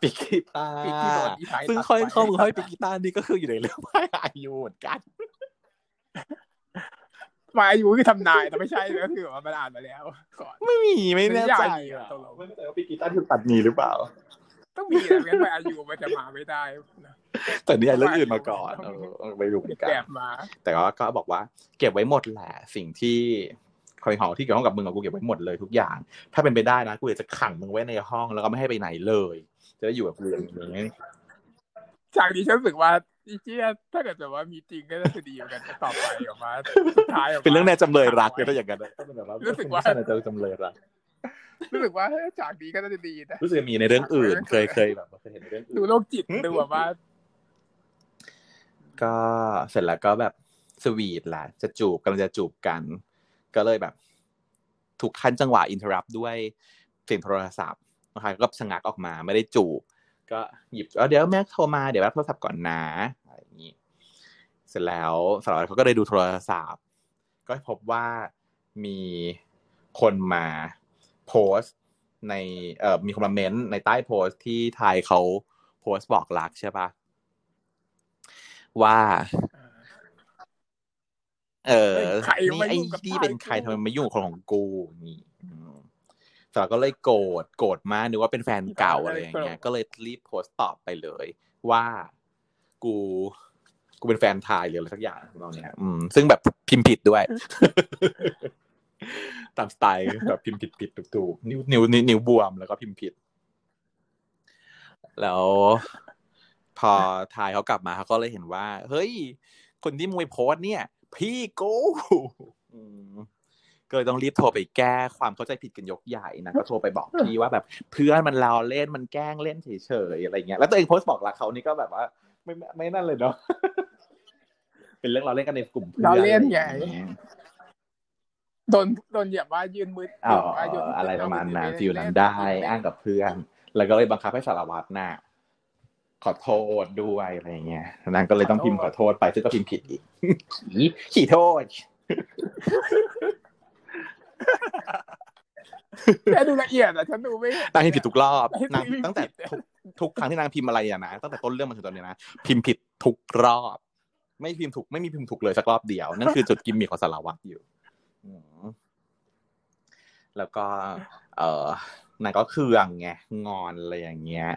ปิกกีตาปีกที่โดนร์อีไทยซึ่งตัดห้อยไปข้อมือห้อยปิกกีตาร์นี่ก็คืออยู่ในเรื่องไพ่อายุเหมือนกันมาอายุคือทำนายแต่ไม่ใช่ก็คือว่ามันอ่านมาแล้วก่อนไม่มีไม่แน่ใจไม่ได้อะอะตกลงไม่แน่ใจว่าปิกกีตาร์ถูกตัดมีหรือเปล่า ต้องมีแต่งั้นไปอายุมันจะมาไม่ได้นะแต่นี่เรื่องอื่นมาก่อนเออไม่รู้เหมือนกันแบบมาแต่ว่าก็บอกว่า เก็บไว้หมดแหละสิ่งที่ คอยหอที่เกี่ยวข้องกับมึงอะกูเก็บไว้หมดเลยทุกอย่าง ถ้าเป็นไปได้นะกูอยากจะขังมึงไว้ในห้องแล้วก็ไม่ให้ไปไหนเลย จะได้อยู่กับกูอย่างนี้จากนี้ฉันรู้สึกว่าอีเจี๊ยถ้าเกิดแบบว่ามีจริงก็น่าจะดีเหมือนกันต่อไปออกมาสุดท้ายออกมาเป็นเรื่องในจำเลยรักเลยถ้าอย่างนั้นก็เป็นแบบว่ารู้สึกว่าในจำเลยรักรู้สึกว่าเฮ้ยจากนี้ก็น่าจะดีนะรู้สึกมีในเรื่องอื่น เคยเคยแบบว่าเคยเห็นในเรื่องอื่นดูโรคจิตดูแบบว่า ก็เสร็จแล้วก็แบบสวีทแหละจะจูบกำลังจะจูบกัน ก็เลยแบบ ถูกขั้นจังหวะอินเทอร์รับด้วยเสียงโทรศัพท์นะคะก็ชะงักออกมาไม่ได้จูบ ก็หยิบเออเดี๋ยวแม่โทรมาเดี๋ยวรับโทรศัพท์ก่อนนะอะไรอย่างนี้เสร็จแล้วสารวัตรเขาก็เลยดูโทรศัพท์ ก็พบว่ามีคนมาโพสต์ในเอ่อมีคอมเมนต์ในใต้โพสต์ที่ไทยเขาโพสต์บอกรักใช่ปะว่า เออใครนี่มาไอ้ยุ่งกับนี่ไทยเป็นใครกูทำไมมายุ่งกับคนของกูนี่อืมสาวก็เลยโกรธโกรธมากนึกว่าเป็นแฟนเก่าอะไรอย่างเงี้ยก็เลยรีบโพสต์ตอบไปเลย ว่ากูกูเป็นแฟนทายหรืออะไรสักอย่างตอนเนี้ยอืมซึ่งแบบพิมพ์ผิดด้วย ตามสไตล์แบบพิมพ์ผิดผิดถูกถูกนิ้วนิ้วนิ้วนิ้วบวมแล้วก็พิมพ์ผิด แล้ว พอทายเขากลับมาเขาก็เลยเห็นว่า เฮ้ย คนที่มวยโพสต์เนี่ย พี่กูอืมก็เลยต้องรีบโทรไปแก้ความเข้าใจผิดกันยกใหญ่นะก็โทรไปบอกพี่ว่าแบบเพื่อนมันเราเล่นมันแกล้งเล่นเฉยๆอะไรเงี้ยแล้วตัวเองโพสต์บอกรักเขานี่ก็แบบว่า ไม่ไม่ไม่นั่นเลยเนาะเป็นเรื่องเราเล่นกันในกลุ่มเพื่อนเราเล่นไงอะรอย่างเงี้ยโดนโดนเหยียบว่ายืนมืดอ๋อว่ายืนอะไรประมาณนั้นเฟิลนั้นได้อ้างกับเพื่อน แล้วก็เลยบังคับให้สารวัตรน่ะ ขอโทษด้วยอะไรเงี้ยนางก็เลยต้องพิมพ์ขอโทษไปซึ่งก็พิมพ์ผิดอีกขี่ขี่โทษแค่ดูละเอียดอะฉันดูไม่เห็นนางพิมพ์ผิดทุกรอบให้นางพิมพ์ตั้งแต่ผิดทุกทุกครั้งที่นางพิมพ์อะไรอะนะตั้งแต่ต้นเรื่องมาถึงตอนนี้นะพิมพ์ผิดทุกรอบ ไม่พิมพ์ถูกไม่มีพิมพ์ถูกเลยสักรอบเดียวนั่นคือจุดกิมมิคของสารวัตรอยู่อืมแล้วก็ เออนางก็เคืองไงงอนอะไรอย่างเงี้ย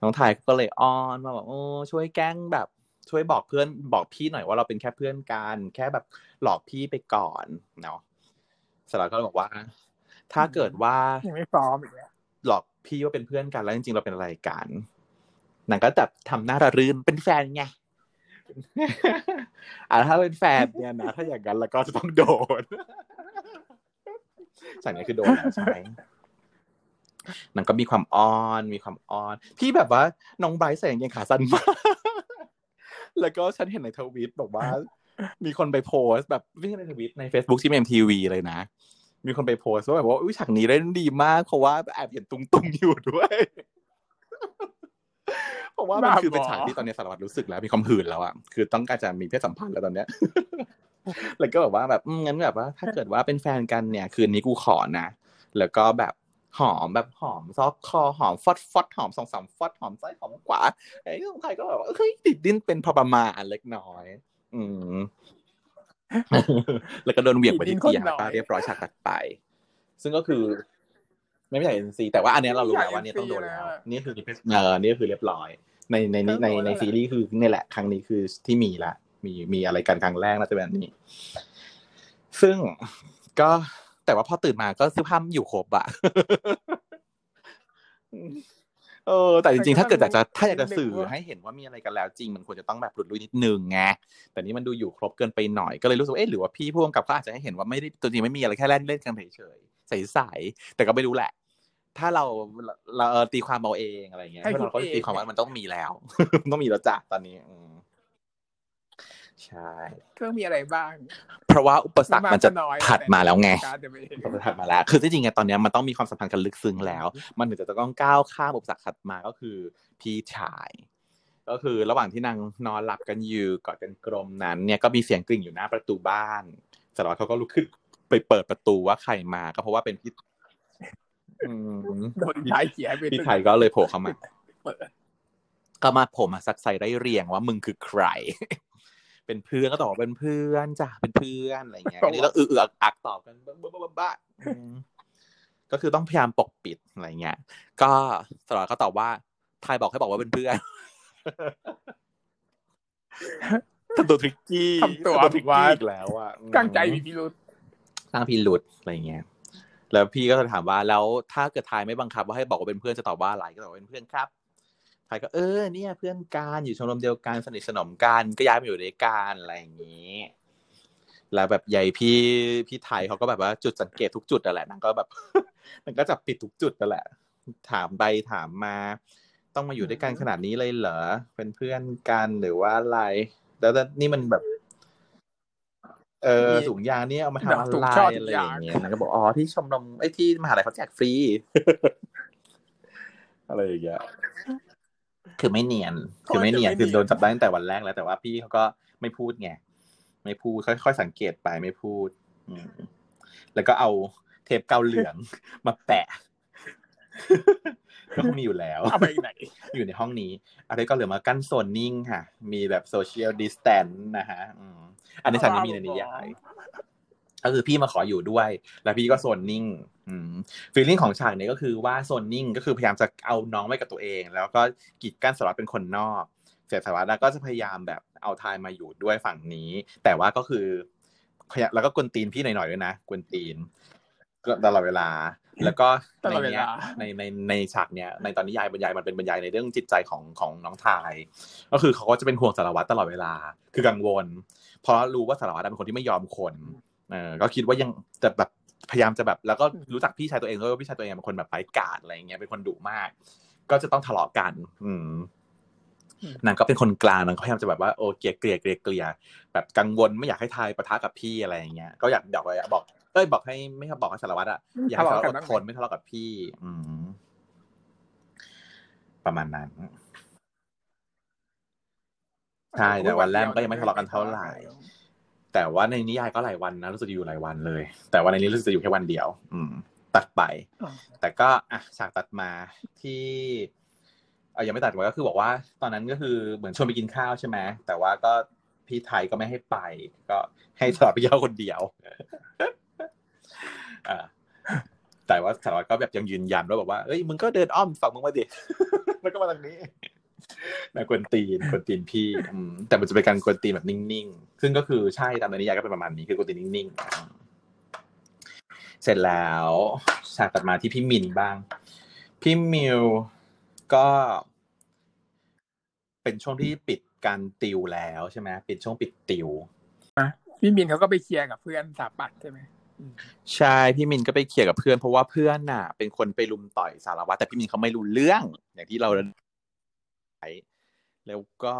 น้องไทยก็เลยอ้อนว่าแบบโอ้ช่วยแกล้งแบบช่วยบอกเพื่อนบอกพี่หน่อยว่าเราเป็นแค่เพื่อนกันแค่แบบหลอกพี่ไปก่อนเนาะสลัดก็บอกว่า ถ้าเกิดว่ายังไม่พร้อมอีกแล้วหลอกพี่ว่าเป็นเพื่อนกันแล้วจริงๆเราเป็นอะไรกันนางก็แบบทำหน้าระรื่นเป็นแฟนไงอ่าถ้าเป็นแฟนเนี่ยนะถ้าอย่างนั้นแล้วก็จะต้องโดนจากนี้คือโดนแล้วใช่ไหม นางก็มีความอ้อนมีความอ้อน พี่แบบว่าน้องไบรท์ใส่กางเกงขาสั้นมาก แล้วก็ฉันเห็นในทวิตบอกว่า มีคนไปโพสต์แบบไม่ใช่ในทวิตใน Facebook ที่เอ็มทีวีเลยนะ มีคนไปโพสต์ว่าแบบว่าอุ้ยฉากนี้เล่นดีมากเพราะว่าแอบเห็นตุงตุงๆอยู่ด้วยเพราะว่ามันคือเป็นฉากที่ตอนนี้สารวัตรรู้สึกแล้วมีความหื่นแล้วอะคือต้องการจะมีเพศสัมพันธ์แล้วตอนเนี้ยแล้วก็แบบว่าแบบอืมงั้นแบบว่า ถ้าเกิดว่าเป็นแฟนกันเนี่ย คืนนี้กูขอนะแล้วก็แบบ หอมแบบหอมซอกคอหอมฟอดฟอดหอมสองสามฟอดหอมซ้ายหอมขวาไอ้ของใครก็แบบว่าเฮ้ยติดดิ้นเป็นพอประมาณเล็กน้อย อืมแล้วก็โดนเหวี่ยงไปที่เตียงแล้วก็เรียบร้อยฉากตัดไป ซึ่งก็คือ ไม่ไม่ใช่เอ็นซีแต่ว่าอันเนี้ยเรารู้แล้วว่านี่ต้องโดนแล้วนี่คือเออนี่คือเรียบร้อยในในในในในซีรีส์คือนี่แหละ ครั้งนี้คือที่มีละมีมีอะไรกันครั้งแรกน่าจะเป็นนี้ ซึ่งก็ แต่ว่าพอตื่นมาก็เสื้อผ้ามันอยู่ครบอะเออแต่จริงๆ ถ้าเกิดอยากจะถ้าอยากจะสื่อให้เห็นว่ามีอะไรกันแล้วจริง มันควรจะต้องแบบหลุดลุยนิดนึงไงแต่นี่มันดูอยู่ครบเกินไปหน่อยก็เลยรู้สึกว่าเอ๊ะหรือว่าพี่พ่วงกับเขาอาจจะให้เห็นว่าไม่ได้ตัวจริงไม่มีอะไรแค่เล่นเล่นกันเฉยๆใสๆแต่ก็ไม่รู้แหละ ถ้าเราเราเออตีความเอาเองอะไรเงี้ยให้เพราะคิดเราก็เองตีความว่ามันต้องมีแล้ว ต้องมีแล้วจ้ะตอนนี้อืม ใช่เครื่องมีอะไรบ้าง เพราะว่าอุปสรรคมันจะน้อยถัดมาแล้วไงการเดี๋ยวไปเองอุปสรรคถัดมาแล้ว คือที่จริงไงตอนเนี้ยมันต้องมีความสัมพันธ์กันลึกซึ้งแล้ว มันถึงจะต้องก้าวข้ามอุปสรรคถัดมาก็คือพี่ชาย ก็คือระหว่างที่นางนอนหลับกันอยู่กอดกันกลมนั้น เนี่ยก็มีเสียงกริ่งอยู่หน้าประตูบ้านสารวัตรเขาก็ลุกขึ้นไปเปิดประตูว่าใครมาก็เพราะว่าเป็นพี่อืมโดนย้ายเขียไปพี่ไทยก็เลยโผล่เข้ามาเปิดก็มาผมมาซักใส่ได้เรียงว่ามึงคือใคร เป็นเพื่อนก็ตอบว่าเป็นเพื่อนจ้ะเป็นเพื่อนอะไรเงี้ยอันนี้ก็อือๆอักๆตอบกันบ้าบ้าบ้าอืมก็คือต้องพยายามปกปิดอะไรเงี้ย ก็สารวัตรก็ตอบว่าไทยบอกให้บอกว่าเป็นเพื่อนทำตัวทริกกี้ทำตัวทริกว่ากี้อีกแล้วอะกลางใจมีพิรุธสร้างพิรุษอะไรเงี้ยแล้วพี่ก็จะถามว่าแล้วถ้าเกิดทายไม่บังคับว่าให้บอกว่าเป็นเพื่อนจะตอบว่าอะไรก็ตอบว่าเป็นเพื่อนครับ ทายก็เออเนี่ยเพื่อนกันอยู่ชมรมเดียวกันสนิทสนมกันก็ย้ายมาอยู่ด้วยกันอะไรอย่างนี้แล้วแบบใหญ่พี่พี่ไทยเขาก็แบบว่าจุดสังเกตทุกจุดนั่นแหละนางก็แบบมันก็จับปิดทุกจุดนั่นแหละ ถามไปถามมา ต้องมาอยู่ด้วยกันขนาดนี้เลยเหรอเป็นเพื่อนกันหรือว่าอะไร แล้วนี่มันแบบ เออถุงยางเนี่ยเอามาทำอะถุงไรช่อถุอะไรงอยางย่างเงี้ยนางก็บอกอ๋อที่ชมรมไอ้ที่มหาลัยเขาแจกฟรีอะไรอย่างเงี้ย คือไม่เนียน คือไม่เนียน คือโดนจับได้ตั้งแต่วันแรกแล้วแต่ว่าพี่เขาก็ไม่พูดไง ไม่พูด ค่อยๆสังเกตไปไม่พูดอืมแล้วก็เอาเทปกาวเหลืองมาแปะก็มีอยู่แล้วเอาไปไหน อยู่ในห้องนี้อะไรก็เหลือมากั้นโซนนิ่งค่ะ มีแบบ social distance นะฮะอืมอันนี้ฉันไม่มีในนิยาย ก็คือพี่มาขออยู่ด้วย แล้วพี่ก็โซนนิ่งอืม feeling ของฉากนี้ก็คือว่าโซนนิ่งก็คือพยายามจะเอาน้องไว้กับตัวเอง แล้วก็กีดกั้นสารวัตรเป็นคนนอก เสร็จสารวัตรแล้วก็จะพยายามแบบเอาทายมาอยู่ด้วยฝั่งนี้ แต่ว่าก็คือพยายามแล้วก็กวนตีนพี่หน่อยๆด้วยนะกวนตีนก็ตลอดเวลา แล้วก็ตลอดในเวเนี้ยลาในในในฉากเนี้ยในตอนนิยายบรรยายมันเป็นบรรยายในเรื่องจิตใจของของน้องทาย ก็คือเขาก็จะเป็นห่วงสารวัตรตลอดเวลา คือกังวล เพราะรู้ว่าสารวัตรเป็นคนที่ไม่ยอมคน เออก็คิดว่ายังจะแบบพยายามจะแบบ แล้วก็รู้จักพี่ชายตัวเองด้วยว่าพี่ชายตัวเองเป็นคนแบบไร้กาดอะไรอย่างเงี้ยเป็นคนดุมาก ก็จะต้องทะเลาะกันอืมอืมนางก็เป็นคนกลางนางก็พยายามจะแบบว่าโอเกลียเกลียเกลียเกลียแบบกังวลไม่อยากให้ทายปะทะกับพี่อะไรอย่างเงี้ยก็อยากบอกไว้บอกเอ้ยบอกให้ไม่ครับบอกให้สารวัตรอะอยากให้สารวัตรอดทนไม่ทะเลาะกับพี่ อืมประมาณนั้นใช่แต่วันแรกมันก็ยังไม่ทะเลาะกันเท่าไหร่ แต่ว่าในนิยายก็หลายวันนะรู้สึกจะอยู่หลายวันเลย แต่ว่าในนี้รู้สึกจะอยู่แค่วันเดียว อืม ตัดไปอ๋อแต่ก็อะฉากตัดมาที่เออยังไม่ตัดไว้ก็คือบอกว่า ตอนนั้นก็คือเหมือนชวนไปกินข้าวใช่ไหมแต่ว่าก็พี่ไทยก็ไม่ให้ไป ก็ให้สารวัตรไปเที่ยวคนเดียวอ่าแต่ว่าสารวัตรก็แบบยังยืนยันว่าแบบว่าเอ้ยมึงก็เดินอ้อมฝั่งมึงมาดิแล้วก็มาทางนี้ มากวนตีนกวนตีนพี่อืมแต่มันจะเป็นการกวนตีนแบบนิ่งๆ ซึ่งก็คือใช่ตามในนิยายก็เป็นประมาณนี้คือกวนตีนนิ่งๆ เสร็จแล้วฉากตัดมาที่พี่มินบ้าง พี่มิวก็ เป็นช่วงที่ปิดการติวแล้วใช่ไหมปิดช่วงปิดติวพี่มินเขาก็ไปเคลียร์กับเพื่อนสถาปัตย์ใช่ไหมอืมใช่พี่มินก็ไปเคลียร์กับเพื่อนเพราะว่าเพื่อนน่ะ เป็นคนไปลุมต่อยสารวัตรแต่พี่มินเขาไม่รู้เรื่อง อย่างที่เราไแล้วก็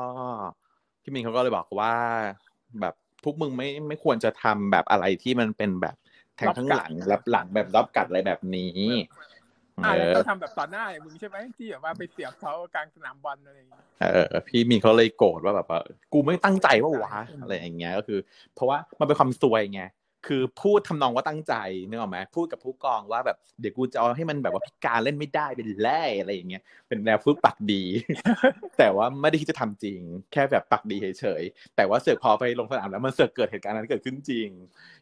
พี่มินเขาก็เลยบอกว่า แบบพวกมึงไม่ไม่ควรจะทำแบบอะไรที่มันเป็นแบบแทงข้างหลังรับหลังแบบรับกัดอะไรแบบนี้อ่าเอแล้วอก็ทำแบบต่อหน้าอย่างมึงใช่ไหมที่แบบว่าไปเสียบเขากลางสนามบอลอะไรอย่างเงี้ยเออพี่มินเขาเลยโกรธว่าแบบว่า กูไม่ตั้งใจว่าวะอะไรอย่างเงี้ยก็คือ เพราะว่ามันเป็นความซวยไง คือพูดทำนองว่าตั้งใจนึกออกไหมพูดกับผู้กองว่าแบบเดี๋ยวกูจะเอาให้มันแบบว่าพิการเล่นไม่ได้เป็นแร่อะไรอย่างเงี้ยเป็นแนวพูดปักดี แต่ว่าไม่ได้คิดจะทำจริง แค่แบบปักดีเฉยๆแต่ว่าเสือกพอไปลงสนามแล้วมันเสือกเกิดเหตุการณ์นั้นเกิดขึ้นจริง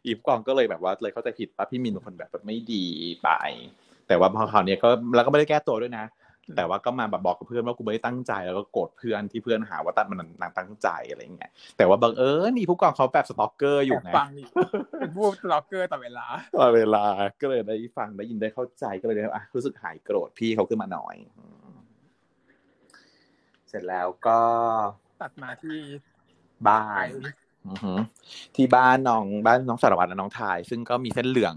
อีผู้กองก็เลยแบบว่าเลยเข้าใจผิดว่าพี่มินเป็นคนแบบไม่ดีไป แต่ว่าพอคราวเนี้ยก็แล้วก็ไม่ได้แก้ตัวด้วยนะ แต่ว่าก็มาแบบบอกกับเพื่อนว่ากูไม่ได้ตั้งใจแล้วก็โกรธเพื่อนที่เพื่อนหาว่าตัดมันนางตั้งใจอะไรเงี้ยแต่ว่าบังเอิญนี่ผู้กองเขาแบบ stalker อยู่แอบไงฟังอีกเป็นผู้ stalker ต่อเวลาตลอดเวลาก็เลยได้ฟังได้ยินได้เข้าใจก็เลยได้อะรู้สึกหายโกรธพี่เขาขึ้นมาหน่อยอืมเสร็จแล้วก็ตัดมาที่บ้านอือหือที่บ้านน้องบ้านน้องสารวัตรและน้องทาย ซึ่งก็มีเส้นเหลือง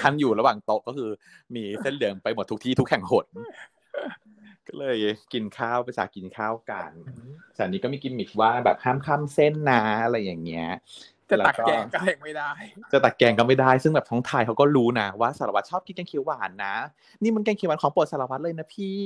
ขั้นอยู่ระหว่างโต๊ะก็คือ มีเส้นเหลืองไปหมดทุกที่ทุกแห่งหน ก็เลยกินข้าวไปจากกินข้าวกันจากนี้ก็มีกิมมิกว่าแบบห้ามข้ามเส้นนะอะไรอย่างเงี้ยจะตักล้วแกงก็แหกไม่ได้ จะตักแกงก็ไม่ได้ ซึ่งแบบท้องไทยเขาก็รู้นะว่าสารวัตรชอบกินแกงเขียวหวานนะ นี่มันแกงเขียวหวานของโปรดสารวัตรเลยนะพี่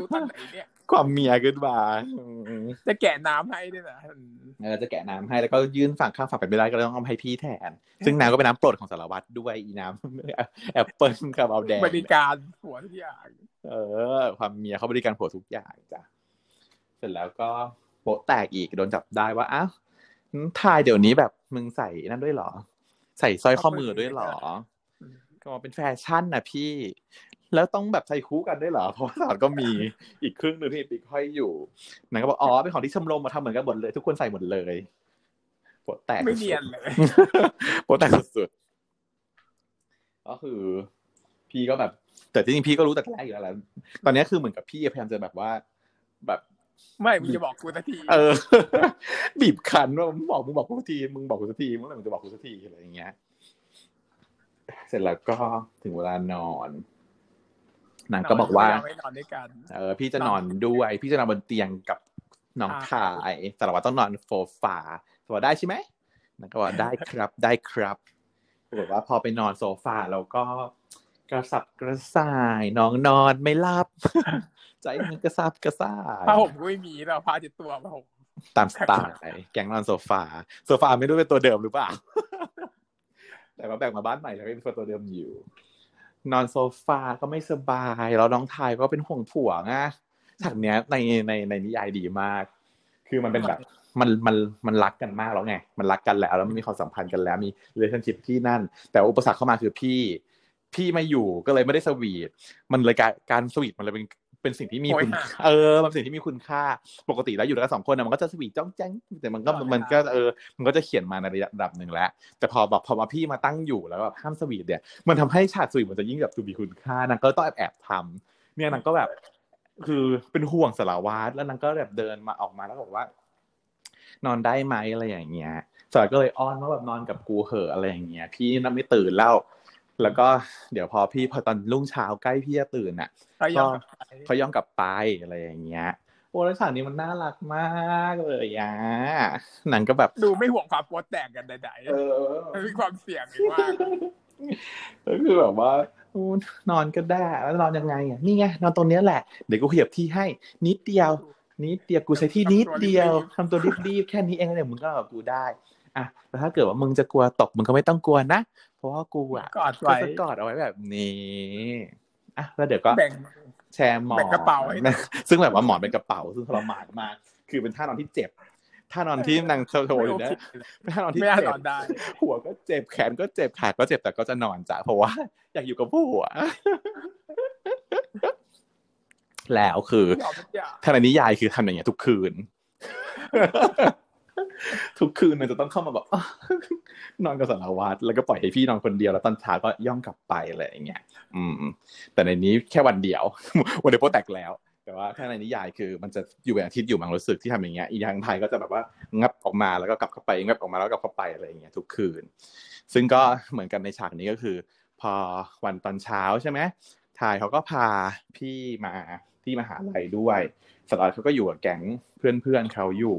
รู้ตอนไหนเนี่ย ความเมียขึ้นมาอืมจะแกะน้ำให้ด้วยนะอืมเออจะแกะน้ำให้แล้วก็ยื่นฝั่งข้างฝั่งไปไม่ได้ก็เลยต้องเอามาให้พี่แทน ซึ่งน้ำก็เป็นน้ำโปรดของสารวัตรด้วยอีน้ำแอปเปิลกับเอาแดงบริการหัวทุกอย่างเออ ความเมียเขาบริการผัวทุกอย่างจ้ะเสร็จแล้วก็โป๊ะแตกอีกโดนจับได้ว่าอ้าวทายเดี๋ยวนี้แบบมึงใส่นั่นด้วยเหรอ ใส่สร้อยข้อมือด้วยเหรออืมก็บอกเป็นแฟชั่นนะพี่ แล้วต้องแบบใส่คู่กันด้วยเหรอเพราะว่าสารก็มีอีกครึ่งหนึ่งที่ปิ๊กห้อยอยู่นางก็บอกอ๋อเป็นของที่ชมรมมาทำเหมือนกันหมดเลย ทุกคนใส่หมดเลยโปะแตกไม่เนียนเลยโปะแตกสุดๆก็คือ พี่ก็แบบ แต่จริงๆพี่ก็รู้แต่แรกอยู่แล้วแหละตอนนี้คือเหมือนกับพี่พยายามจะแบบว่าแบบไม่ มึงจะบอกกูสักที เออ บีบคั้นว่ามึงบอกมึงบอกกูสักที มึงบอกกูสักทีเมื่อไหร่มึงจะบอกกูสักทีอะไรอย่างเงี้ย เสร็จแล้วก็ถึงเวลานอน นางก็บอกว่าเรไม่นอนด้วยกันเออพี่จะนอนด้วย พี่จะนอนบนเตียงกับน้องอ่าทายสารวัตรต้องนอนโฟฟาสารวัตรได้ใช่ไหมนางก็บอกได้ครับได้ครับปรากฏว่าพอไปนอนโซฟาแล้วก็กระสับกระส่ายน้องนอนไม่หลับ ใจมันกระสับกระส่ายผ้าห่มก็ไม่มีเราผ้าเจ็ดตัวผ้าห่มตามสไตล์แก๊งนอนโซฟาโซฟาไม่รู้เป็นตัวเดิมหรือเปล่าแต่ว่าแบ่งมาบ้านใหม่แล้วก็เป็นตัวเดิมอยู่ นอนโซฟาก็ไม่สบาย แล้วน้องทายก็เป็นห่วงผัวไงฉากเนี้ยในในในนิยายดีมาก คือมันเป็นแบบมันมันมันรักกันมากแล้วไง มันรักกันแล้วแล้วมันมีความสัมพันธ์กันแล้ว มี relationship ที่นั่น แต่อุปสรรคเข้ามาคือพี่ พี่ไม่อยู่ก็เลยไม่ได้สวีท มันเลยการการสวีทมันเลยเป็น เป็นสิ่งที่มีคุณโหยหาเออมันเป็นสิ่งที่มีคุณค่า ปกติแล้วอยู่ด้วยกันสองคนนะมันก็จะสวีทจ้องแจ้งแต่มันก็ตลอดเวลามัมันก็เออ มันก็จะเขียนมาในระดับหนึ่งแล้ว แต่พอแบบพอมาพี่มาตั้งอยู่แล้วแบบห้ามสวีทเนี่ย มันทำให้ฉากสวีทมันจะยิ่งแบบดูมีคุณค่านางก็ต้องแอบแอบๆทำเนี่ยนางก็แบบ คือเป็นห่วงสารวัตรแล้วนางก็แบบเดินมาออกมาแล้วก็บอกว่า นอนได้ไหมอะไรอย่างเงี้ยสารวัตรก็เลยอ้อนว่าแบบนอนกับกูเหอะอะไรอย่างเงี้ย พี่นั่นไม่ตื่นแล้ว แล้วก็เดี๋ยวพอพี่พอตอนรุ่งเช้าใกล้พี่จะตื่นอะเขายอมเขาย่องกลับไปอะไรอย่างเงี้ยโอ้แล้วฉากนี้มันน่ารักมากเลยอะหนังก็แบบ ดูไม่ห่วงความโป๊แตกกันใดเออๆมันมีความเสี่ยงอีกมากก็คือแบบว่าอู้นอนก็ได้แล้วนอนยังไงอะนี่ไงนอนตรงเนี้ยแหละ เดี๋ยวกูขยับที่ให้ นิดเดียว นิดเดียวกูใช้ที่นิดเดียวทำตัวรีบๆแค่นี้เองเดี๋ยวมึงก็กับกูได้อะแต่ถ้าเกิดว่ามึงจะกลัวตกมึงก็ไม่ต้องกลัวนะ เพราะว่ากูอะกอดก็ไว้จะกอดเอาไว้แบบนี้อะแล้วเดี๋ยวก็แบ่งแชร์หมอนแบ่งกระเป๋าให้หน่อยซึ่งแบบว่าหมอนเป็นกระเป๋าซึ่งทรมานมากคือเป็นท่านอนที่เจ็บท่านอนที่นางโชว์อยู่นะเป็นท่านอนที่ไม่น่าเจ็นบอนได้หัวก็เจ็บแขนก็เจ็บขาก็เจ็บแต่ก็จะนอนจ้ะเพราะว่า อยากอยู่กับผัวแล้วคือยอมทุกอย่างถ้าในนิยายคือทำอย่างเงี้ยทุกคืน ทุกคืนมันจะต้องเข้ามาแบบนอนกับสารวัตรแล้วก็ปล่อยให้พี่นอนคนเดียวแล้วตอนเช้าก็ย่องกลับไปอะไรอย่างเงี้ยอืม แต่ในนี้แค่วันเดียว วันเดียวโปแตกแล้ว แต่ว่าถ้าในนิยายคือมันจะอยู่เป็นอาทิตย์อยู่บางรู้สึกที่ทำอย่างเงี้ยอีทางไทยก็จะแบบว่างับออกมาแล้วก็กลับเข้าไปงับออกมาแล้วก็กลับเข้าไปอะไรอย่างเงี้ยทุกคืน ซึ่งก็เหมือนกันในฉากนี้ก็คือ พอวันตอนเช้าใช่ไหมทายเขาก็พาพี่มาที่มหาลัยด้วยสารวัตรเขาก็อยู่กับแก๊งเพื่อนๆเขาอยู่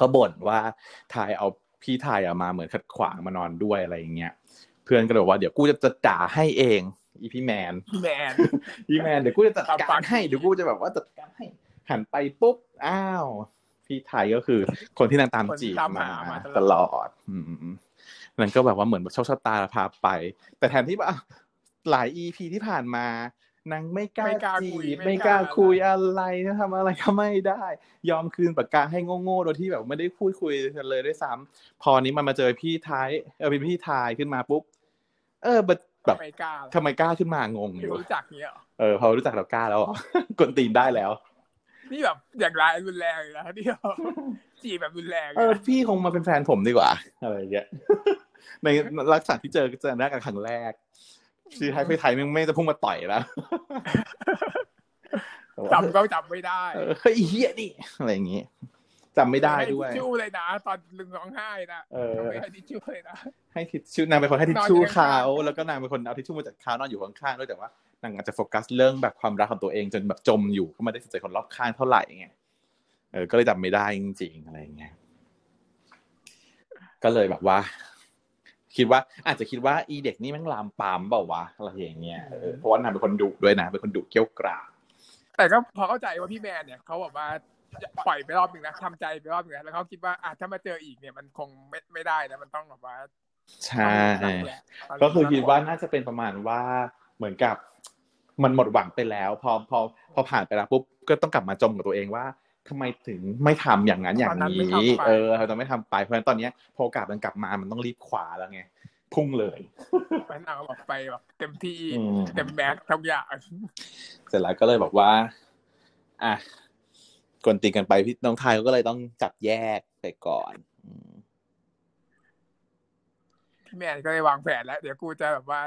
ก็บ่นว่าทายเอาพี่ทายอะมาเหมือนขัดขวางมานอนด้วยอะไรอย่างเงี้ยเพื่อนก็เลยบอกว่าเดี๋ยวกูจะจะด่าให้เองอีพี่แมนพี่แมนพี่แมนเดี๋ยวกูจะจัดการให้เดี๋ยวกูจะแบบว่าจัดการให้หันไปปุ๊บอ้าว พี่ไทยก็คือ คนที่นางตามจีบคนตามมาหามาตตลลออด อืมนั่นก็แบบว่าเหมือนแบบโชคชะตาพาไป แต่แทนที่ว่าหลายอีพีที่ผ่านมา นางไม่กล้าไม่กล้าจีคุยบไม่ไม่กกล้าล้าคุยอะไรจะทำอะไรก็ไม่ได้ ยอมคืนปากกาให้โง่ๆโดยที่แบบไม่ได้พูดคุยกันเลยด้วยซ้ำพอนี้มันมาเจอพี่ท้ายเออเป็นพี่ทายขึ้นมาปุ๊บเออแบบแบบไม่กล้าทำไมกล้าขึ้นมางงอไม่ยู่รู้จักเนี้ยเหรอเออพอรู้จักเรากล้าแล้วเหรอกวนตีนได้แล้วนี่แบบอย่างไรรุนแรงเลยนะที่แบบจีบแบบรุนแรงเอออะพี่คงมาเป็นแฟนผมดีกว่าอะไรอย่างเงี้ยในลักษณะที่เจอเจอหน้ากันครั้งแรก ชื่อไทยพี่ไทยไม่ไม่จะพุ่งมาต่อยแล้วจำก็จำไม่ได้เออเฮ้ยไอ้เฮียนี่อะไรอย่างงี้จำไม่ได้ด้วยให้ทิชชู่เลยนะตอนลึงร้องไห้นะเออไม่ให้ทิชชู่เลยนะให้ทิชชู่นางเป็นคนให้ทิชชู่นอนอยู่ข้าเขางๆแล้วก็นางเป็นคนเอาทิชชู่มาจากเขานอนอยู่ข้างๆด้วยแต่ว่านางอาจจะโฟกัสเรื่องแบบความรักของตัวเองจนแบบจมอยู่ก็ไม่ได้สนใจคนรอบข้างเท่าไหร่ไงเออก็เลยจำไม่ได้จริงๆอะไรอย่างเงี้ยก็เลยแบบว่า คิดว่าอาจจะคิดว่าอีเด็กนี่แม่งลามปามเปล่าวะอะไรอย่างเงี้ยเออเพราะว่านางเป็นคนดุด้วยนะเป็นคนดุเกี้ยวกราดแต่ก็พอเข้าใจว่าพี่แมนเนี่ยเขาบอกว่าปล่อยไปรอบหนึ่งนะทำใจไปรอบหนึ่งนะแล้วเขาคิดว่าอะถ้ามาเจออีกเนี่ยมันคงไม่ไม่ได้นะมันต้องแบบว่าใช่ต้องหนักแหละก็คือคิดว่าน่าจะเป็นประมาณว่าเหมือนกับ มันหมดหวังไปแล้ว พอพอพอผ่านไปแล้วปุ๊บก็ต้องกลับมาจมกับตัวเองว่า ทำไมถึงไม่ทำอย่างนั้นอย่างนี้ เออเราจะไม่ทำไปเพราะฉะนั้นตอนเนี้ยพอโอกาสมันกลับมามันต้องรีบขวาแล้วไงพุ่งเลยมันเอาแบบไปแบบเต็มที่อืมเต็มแม็กซ์ทุกอย่างเสร็จแล้วก็เลยบอกว่า อะกวนตีกันไปพี่น้องไทยเขาก็เลยต้องจับแยกไปก่อนอืมพี่แมนก็เลยวางแผนแล้ว เดี๋ยวกูจะแบบว่า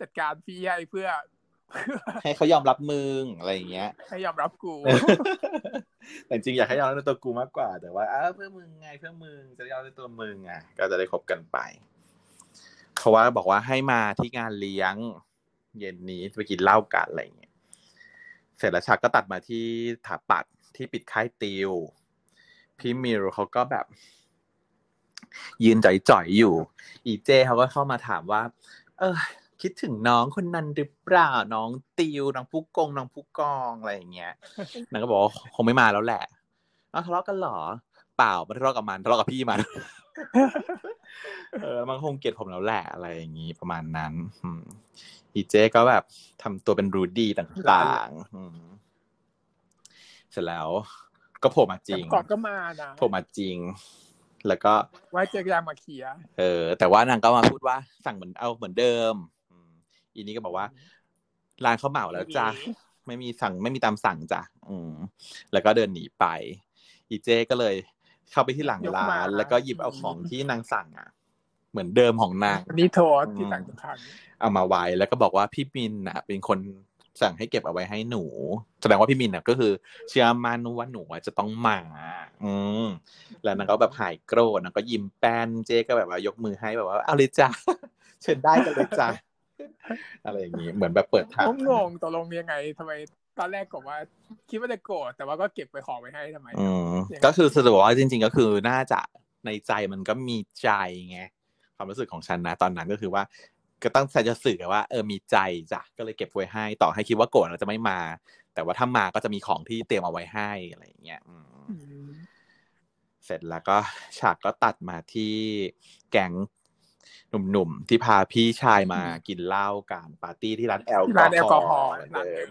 จัดการพี่ให้เพื่อเพื่อให้เขายอมรับมึงอะไรอย่างเงี้ย ให้ยอมรับกู แต่จริงอยากให้ยอมในตัวกูมากกว่า แต่ว่าเพื่อมึงไงเพื่อมึงจะได้ยอมในตัวมึงอะก็จะได้คบกันไปเขาว่าบอกว่าให้มาที่งานเลี้ยง เย็นนี้ไปกินเหล้ากันอะไรอย่างเงี้ยเสร็จแล้วฉากก็ตัดมาที่ถาปัดที่ปิดค่ายติวพี่มิวเขาก็แบบ ยืนจ่อยๆอยู่ อีเจเขาก็เข้ามาถามว่า เออ คิดถึงน้องคนนั้นหรือเปล่าน้องติวน้องผู้กงน้องผู้กองอะไรอย่างเงี้ยนางก็บอกว่าคงไม่มาแล้วแหละอ้าวทะเลาะกันเหรอ เปล่าไม่ทะเลาะกับมันทะเลาะกับพี่มันเออมันคงเกลียดผมแล้วแหละอะไรอย่างงี้ประมาณนั้นอืมอีเจก็แบบทำตัวเป็นรูดี้ต่างๆอืมเสร็จแล้ว ก็โผล่มาจริงก่อนก็มานะโผล่มาจริงแล้วก็ไว้เจอกันมาเคลียร์เออ แต่ว่านางก็มาพูดว่าสั่งเหมือนเอาเหมือนเดิม อืมอีนี้ก็บอกว่าร้านเขาเหมาแล้วจ้ะไม่มีสั่งไม่มีตามสั่งจ้ะอืม แล้วก็เดินหนีไป อีเจก็เลยเข้าไปที่หลังร้าน แล้วก็หยิบเอาของที่นางสั่งอะ เหมือนเดิมของนางนี่โทษที่ต่างทางเอามาไว้แล้วก็บอกว่าพี่มินน่ะ เป็นคนสั่งให้เก็บเอาไว้ให้หนู แสดงว่าพี่มินน่ะก็คือ เชื่อมั่นว่าหนูอะจะต้องมา อืมแล้วนางก็แบบหายโกรธนางก็ยิ้มแป้นเจ๊ก็แบบว่ายกมือให้แบบว่าเอาเลยจ้าเชิญได้กันเลยจ้า อะไรอย่างงี้เหมือนแบบเปิดทางผมงงตกลงยังไงทำไมตอนแรกก็ว่า คิดว่าจะโกรธแต่ว่าก็เก็บไปของไว้ให้ทำไมอืมก็คือสรุปว่าจริง ๆ ก็คือน่าจะในใจมันก็มีใจไงความรู้สึกของฉันนะตอนนั้นก็คือว่า ก็ตั้งใจจะสื่อว่าเออมีใจจ้ะก็เลยเก็บไว้ให้ ต่อให้คิดว่าโกรธแล้วจะไม่มา แต่ว่าถ้ามาก็จะมีของที่เตรียมเอาไว้ให้อะไรอย่างเงี้ยอืมอืมเสร็จแล้วก็ฉากก็ตัดมาที่แก๊ง หนุ่มๆ ที่พาพี่ชายมากินเหล้ากันปาร์ตี้ที่ร้านแอลที่กอร้านแอลกอฮฮออล์ล์เหมือนเดิม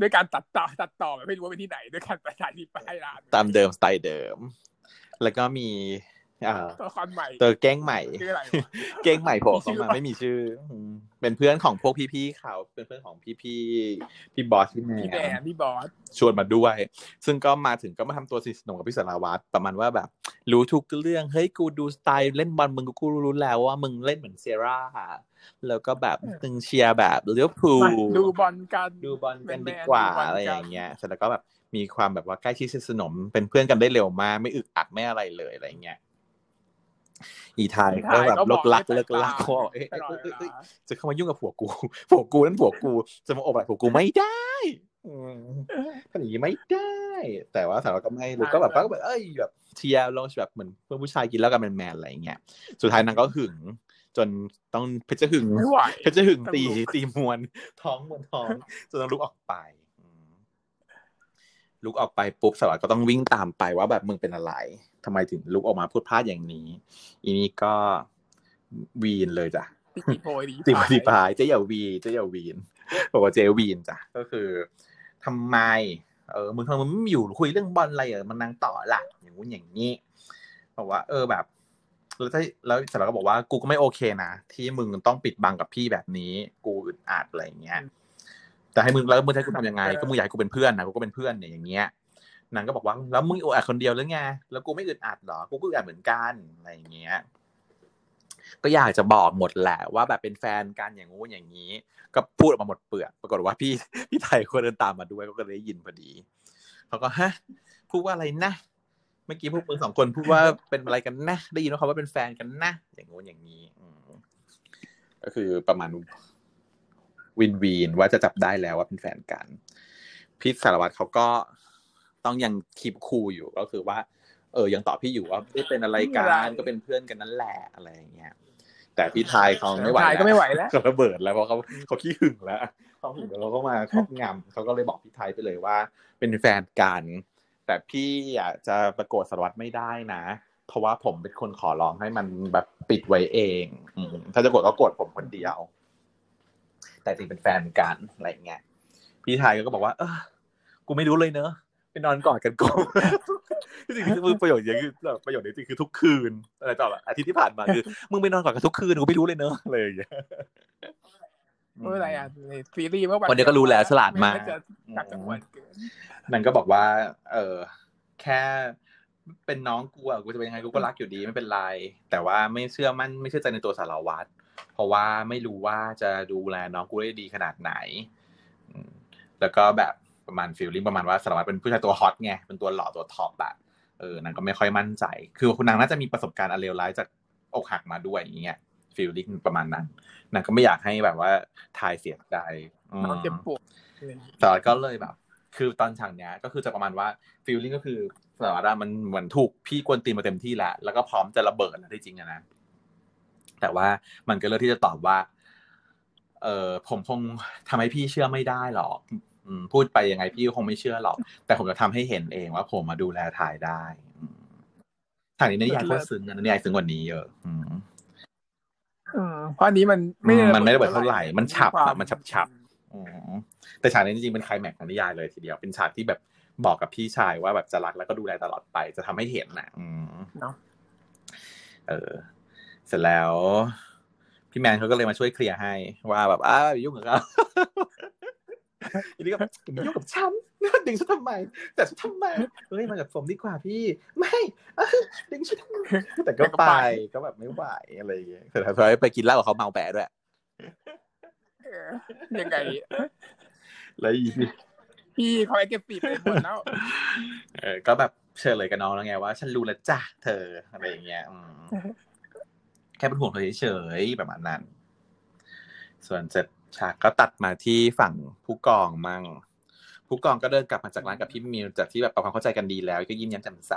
ด้วยการตัดต่อตัดต่อแบบไม่รู้ว่าเป็นที่ไหนด้วยการประชาธิปไตยร้านตามเดิมสไตล์เดิม แล้วก็มีอ่าตัวละครใหม่ตัวแก๊งใหม่ชื่ออะไรวะเก้งใหม่โผล่มีชื่เข้าอมาปะไม่มีชื่ออืมเป็นเพื่อนของพวกพี่ๆเขาเป็นเพื่อนของพี่ๆพี่บอสพี่แมพี่แมนนพี่บอสชวนมาด้วย ซึ่งก็มาถึงก็มาทำตัวสนิทสนมกับพี่สารวัตรประมาณว่าแบบ รู้ทุกเรื่อง เฮ้ย กูดูสไตล์เล่นบอลมึงกูรู้แล้วว่ามึงเล่นเหมือนเซราแล้วก็แบบมึงเชียร์แบบเลี้ยวพูลมาดูบอลกันดูบอลกันแมนๆดีกว่าดูบอลกันอะไรอย่างเงี้ยเสร็จแล้วก็แบบมีความแบบว่าใกล้ชิดสนิทสนมเป็นเพื่อนกันได้เร็วมากไม่อึกอักไม่อะไรเลยอะไรอย่างเงี้ยอีไทยก็แบบเลิกลักเลิกลักเขาบอกเอ้ยตเอ้ยลอดเอ้ยเวเอ้ยลาจะเข้ามายุ่งกับผัวกูผัวกูนั่นผัวกูจะมาโอบอะไรผัวกูไม่ได้ อืมทำอย่างนี้ไม่ได้ แต่ว่าสาวก็ไม่รู้ก็แบบก็แบบเอ้ยแบบเชียร์ลองแบบเหมือนเพื่อนผู้ชายกินแล้วกันแมนๆอะไรอย่างเงี้ยสุดท้ายนางก็หึง จนต้องเพชรหึงไม่ไหวเพชรหึงตีต้องลุกตีมวน ท้องมวนท้องจนต้องลุกออกไปอืมลุกออกไปปุ๊บสวัสดิ์ก็ต้องวิ่งตามไปว่าแบบมึงเป็นอะไรทำไมถึงลุกออกมาพูดพลาดอย่างนี้ อีนี่ก็วีนเลยจ้ะติกิโพยดีตีปฏิพายเจ๊อย่าวีเจ๊อย่าวีนบอกว่าเจ๊วีนจ้ะก็คือ ทำไม เออมึงทำไมมึงไม่อยู่คุยเรื่องบอลอะไรอะมันนางต่อละอย่างงู้นอย่างนี้บอกว่า เออแบบแล้วถ้าแล้วเสร็จแล้วก็บอกว่ากูก็ไม่โอเคนะที่มึงต้องปิดบังกับพี่แบบนี้ กูอึดอัดอะไรอย่างเงี้ยแต่ให้มึงแล้วมึงจะให้กูทำยังไง ก็มึงอยากให้กูเป็นเพื่อนนะกูก็เป็นเพื่อนเนี่ยอย่างเงี้ยนางก็บอกว่าแล้วมึงอึดอัดคนเดียวหรือไงแล้วกูไม่อึดอัดเหรอกูก็อึดอัดเหมือนกันอะไรอย่างเงี้ย ก็อยากจะบอกหมดแหละว่าแบบเป็นแฟนกันอย่างงู้นอย่างนี้ ก็พูดออกมาหมดเปลือกปรากฏว่าพี่พี่ไทยคนเดินตามมาด้วยก็เลยได้ยินพอดีเขาก็ฮะพูดว่าอะไรนะเมื่อกี้พวกมึงสองคนพูดว่าเป็นอะไรกันนะได้ยินว่าเขาว่าเป็นแฟนกันนะอย่างงู้นอย่างนี้ก็คือประมาณวินวีนว่าจะจับได้แล้วว่าเป็นแฟนกันพี่สารวัตรเขาก็ต้องยังคีบคูอยู่ก็คือว่า เออยังตอบพี่อยู่ว่าไม่เป็นอะไรกันก็เป็นเพื่อนกันนั่นแหละอะไรอย่างเงี้ย แต่พี่ไทยเขาไม่ไหวถ่ายก็ไม่ไหวแล้วเขาระเบิดแล้วเพราะเขาเขาขี้หึงแล้วเขาหึงแล้วเขาก็มาครอบงำเขาก็เลยบอกพี่ไทยไปเลยว่า เป็นแฟนกันแต่พี่อยากจะประกวดสารวัตรไม่ได้นะ เพราะว่าผมเป็นคนขอร้องให้มันแบบปิดไว้เองอืมถ้าจะกดก็กดผมคนเดียว แต่จริงเป็นแฟนกันอะไรอย่างเงี้ยพี่ไทยก็บอกว่า เออกูไม่รู้เลยเนอะ ไปนอนกอดกันกูที่จริงคือประโยชน์อย่างคือแบบประโยชน์นี้จริงคือทุกคืนอะไรต่อแบบอาทิตย์ที่ผ่านมาคือมึงไปนอนกอดกันทุกคืนกูไม่รู้เลยเนอะอะไรอย่างเงี้ยไม่เป็นไรอะในซีรีส์เมื่อวันวันเดียวก็รู้แล้วฉลาดมากไจะกัดจังหวัดเกินมันก็บอกว่า เออแค่เป็นน้องกูอะกูจะเป็นยังไงกูก็รักอยู่ดีไม่เป็นไร แต่ว่าไม่เชื่อมั่นไม่เชื่อใจในตัวสารวัตรเพราะว่าไม่รู้ว่าจะดูแลน้องกูได้ดีขนาดไหนอืมแล้วก็แบบ ประมาณฟีลลิ่งประมาณว่าสารวัตรเป็นผู้ชายตัวฮอตไงเป็นตัวหล่อตัวท็อปอะเออนางก็ไม่ค่อยมั่นใจ คือคุณนางน่าจะมีประสบการณ์อันเลวร้ายจากอกหักมาด้วยอย่างเงี้ยฟีลลิ่งประมาณนั้นนางก็ไม่อยากให้แบบว่าทายเสียใจอืมน้องเจ็บปวดสารวัตรก็เลยแบบ คือตอนฉากเนี้ยก็คือจะประมาณว่าฟีลลิ่งก็คือสารวัตรอะมันเหมือนถูกพี่กวนตีนมาเต็มที่แล้วแล้วก็พร้อมจะระเบิดแล้วที่จริงอะนะแต่ว่ามันก็เลือกที่จะตอบว่า เออผมคงทำให้พี่เชื่อไม่ได้หรอกอืม พูดไปยังไงพี่ก็คงไม่เชื่อหรอก แต่ผมจะทำให้เห็นเองว่าผมมาดูแลถ่ายได้อืมฉากนี้ในนิยายโคตรซึ้งอะในนิยายซึ้งกว่านี้เยอะอืมอืมเพราะอันนี้มันไม่ได้มันไม่ได้เบิดเท่าไหร่ มันฉับอะความันฉับฉับอืมแต่ฉากนี้จริงๆเป็นไคลแม็กซ์ของนิยายเลยทีเดียว เป็นฉากที่แบบบอกกับพี่ชายว่าแบบจะรักแล้วก็ดูแลตลอดไป จะทำให้เห็นนะอืมเนาะเออ เสร็จแล้ว พี่แมนเขาก็เลยมาช่วยเคลียร์ให้ ว่าแบบอ้าวอย่ายุ่งกับเขา ทีนี้ก็แบบอย่ามายุ่งกับฉันดึงฉันทำไม แต่ฉันทำไมเฮ้ยมากับผมดีกว่าพี่ ไม่เอ้ยดึงฉันทำไมแต่ก็ไปก็แบบไม่ไหวอะไรอย่างเงี้ยสุดท้ายไปกินเหล้ากับเขาเมาแปะด้วยเออยังไงแล้วอีพี่เขาไอ้เก็บปีไปหมดแล้วเออก็แบบเชิญเลยกับน้องแล้วไงว่า ฉันรู้แล้วจ้ะเธออะไรอย่างเงี้ยอืมแค่เป็นห่วงเธอเฉยๆประมาณนั้น ส่วนเสร็จ ฉากก็ตัดมาที่ฝั่งผู้กองมั่งผู้กองก็เดินกลับมาจากร้านกับพี่มิวจากที่แบบปรับความเข้าใจกันดีแล้ว ก็ยิ้มแย้มแจ่มใส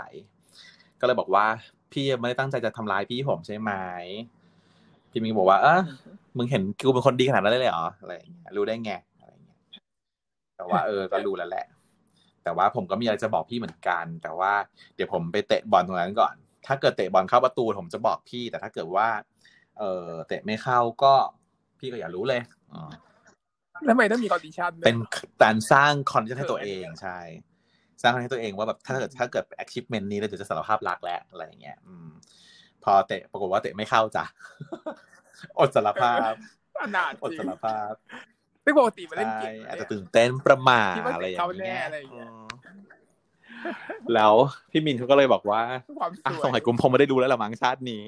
ก็เลยบอกว่า พี่ไม่ได้ตั้งใจจะทำร้ายพี่ผมใช่ไหมพี่มิวบอกว่า เออมึงเห็นกูเป็นคนดีขนาดนั้นเลยเหรออะไรอย่างเงี้ยรู้ได้ไงอะไรอย่างเงี้ยแต่ว่าเออก็รู้แล้วแหละ แต่ว่าผมก็มีอะไรจะบอกพี่เหมือนกัน แต่ว่าเดี๋ยวผมไปเตะบอลตรงนั้นก่อน ถ้าเกิดเตะบอลเข้าประตูผมจะบอกพี่ แต่ถ้าเกิดว่า เออเตะไม่เข้าก็พี่ก็อย่ารู้เลย แล้วทำไมต้องมีคอนดิชันด้วยเป็นการสร้างคอนเทนต์ให้ตัวเองใช่ สร้างให้ตัวเองว่าแบบถ้าเกิดถ้าเกิด achievement นี้แล้วเดี๋ยวจะสารภาพรักแล้วอะไรอย่างเงี้ยอืมพอเตะปรากฏว่าเตะไม่เข้าจ้ะอดสารภาพอนาถอดจริสางรภาพไม่ปกติมาเล่นใช่เก่งนะอาจเนี่จะยตื่นเต้นประมาทคิดว่าอะไรอย่างเขาแน่เงี้ยอะไรอย่างเงี้ยอืมแล้วพี่มินเขาก็เลยบอกว่าความสอะวยสงสัยกุมคงไม่ได้ดูแล้วละมั้งชาตินี้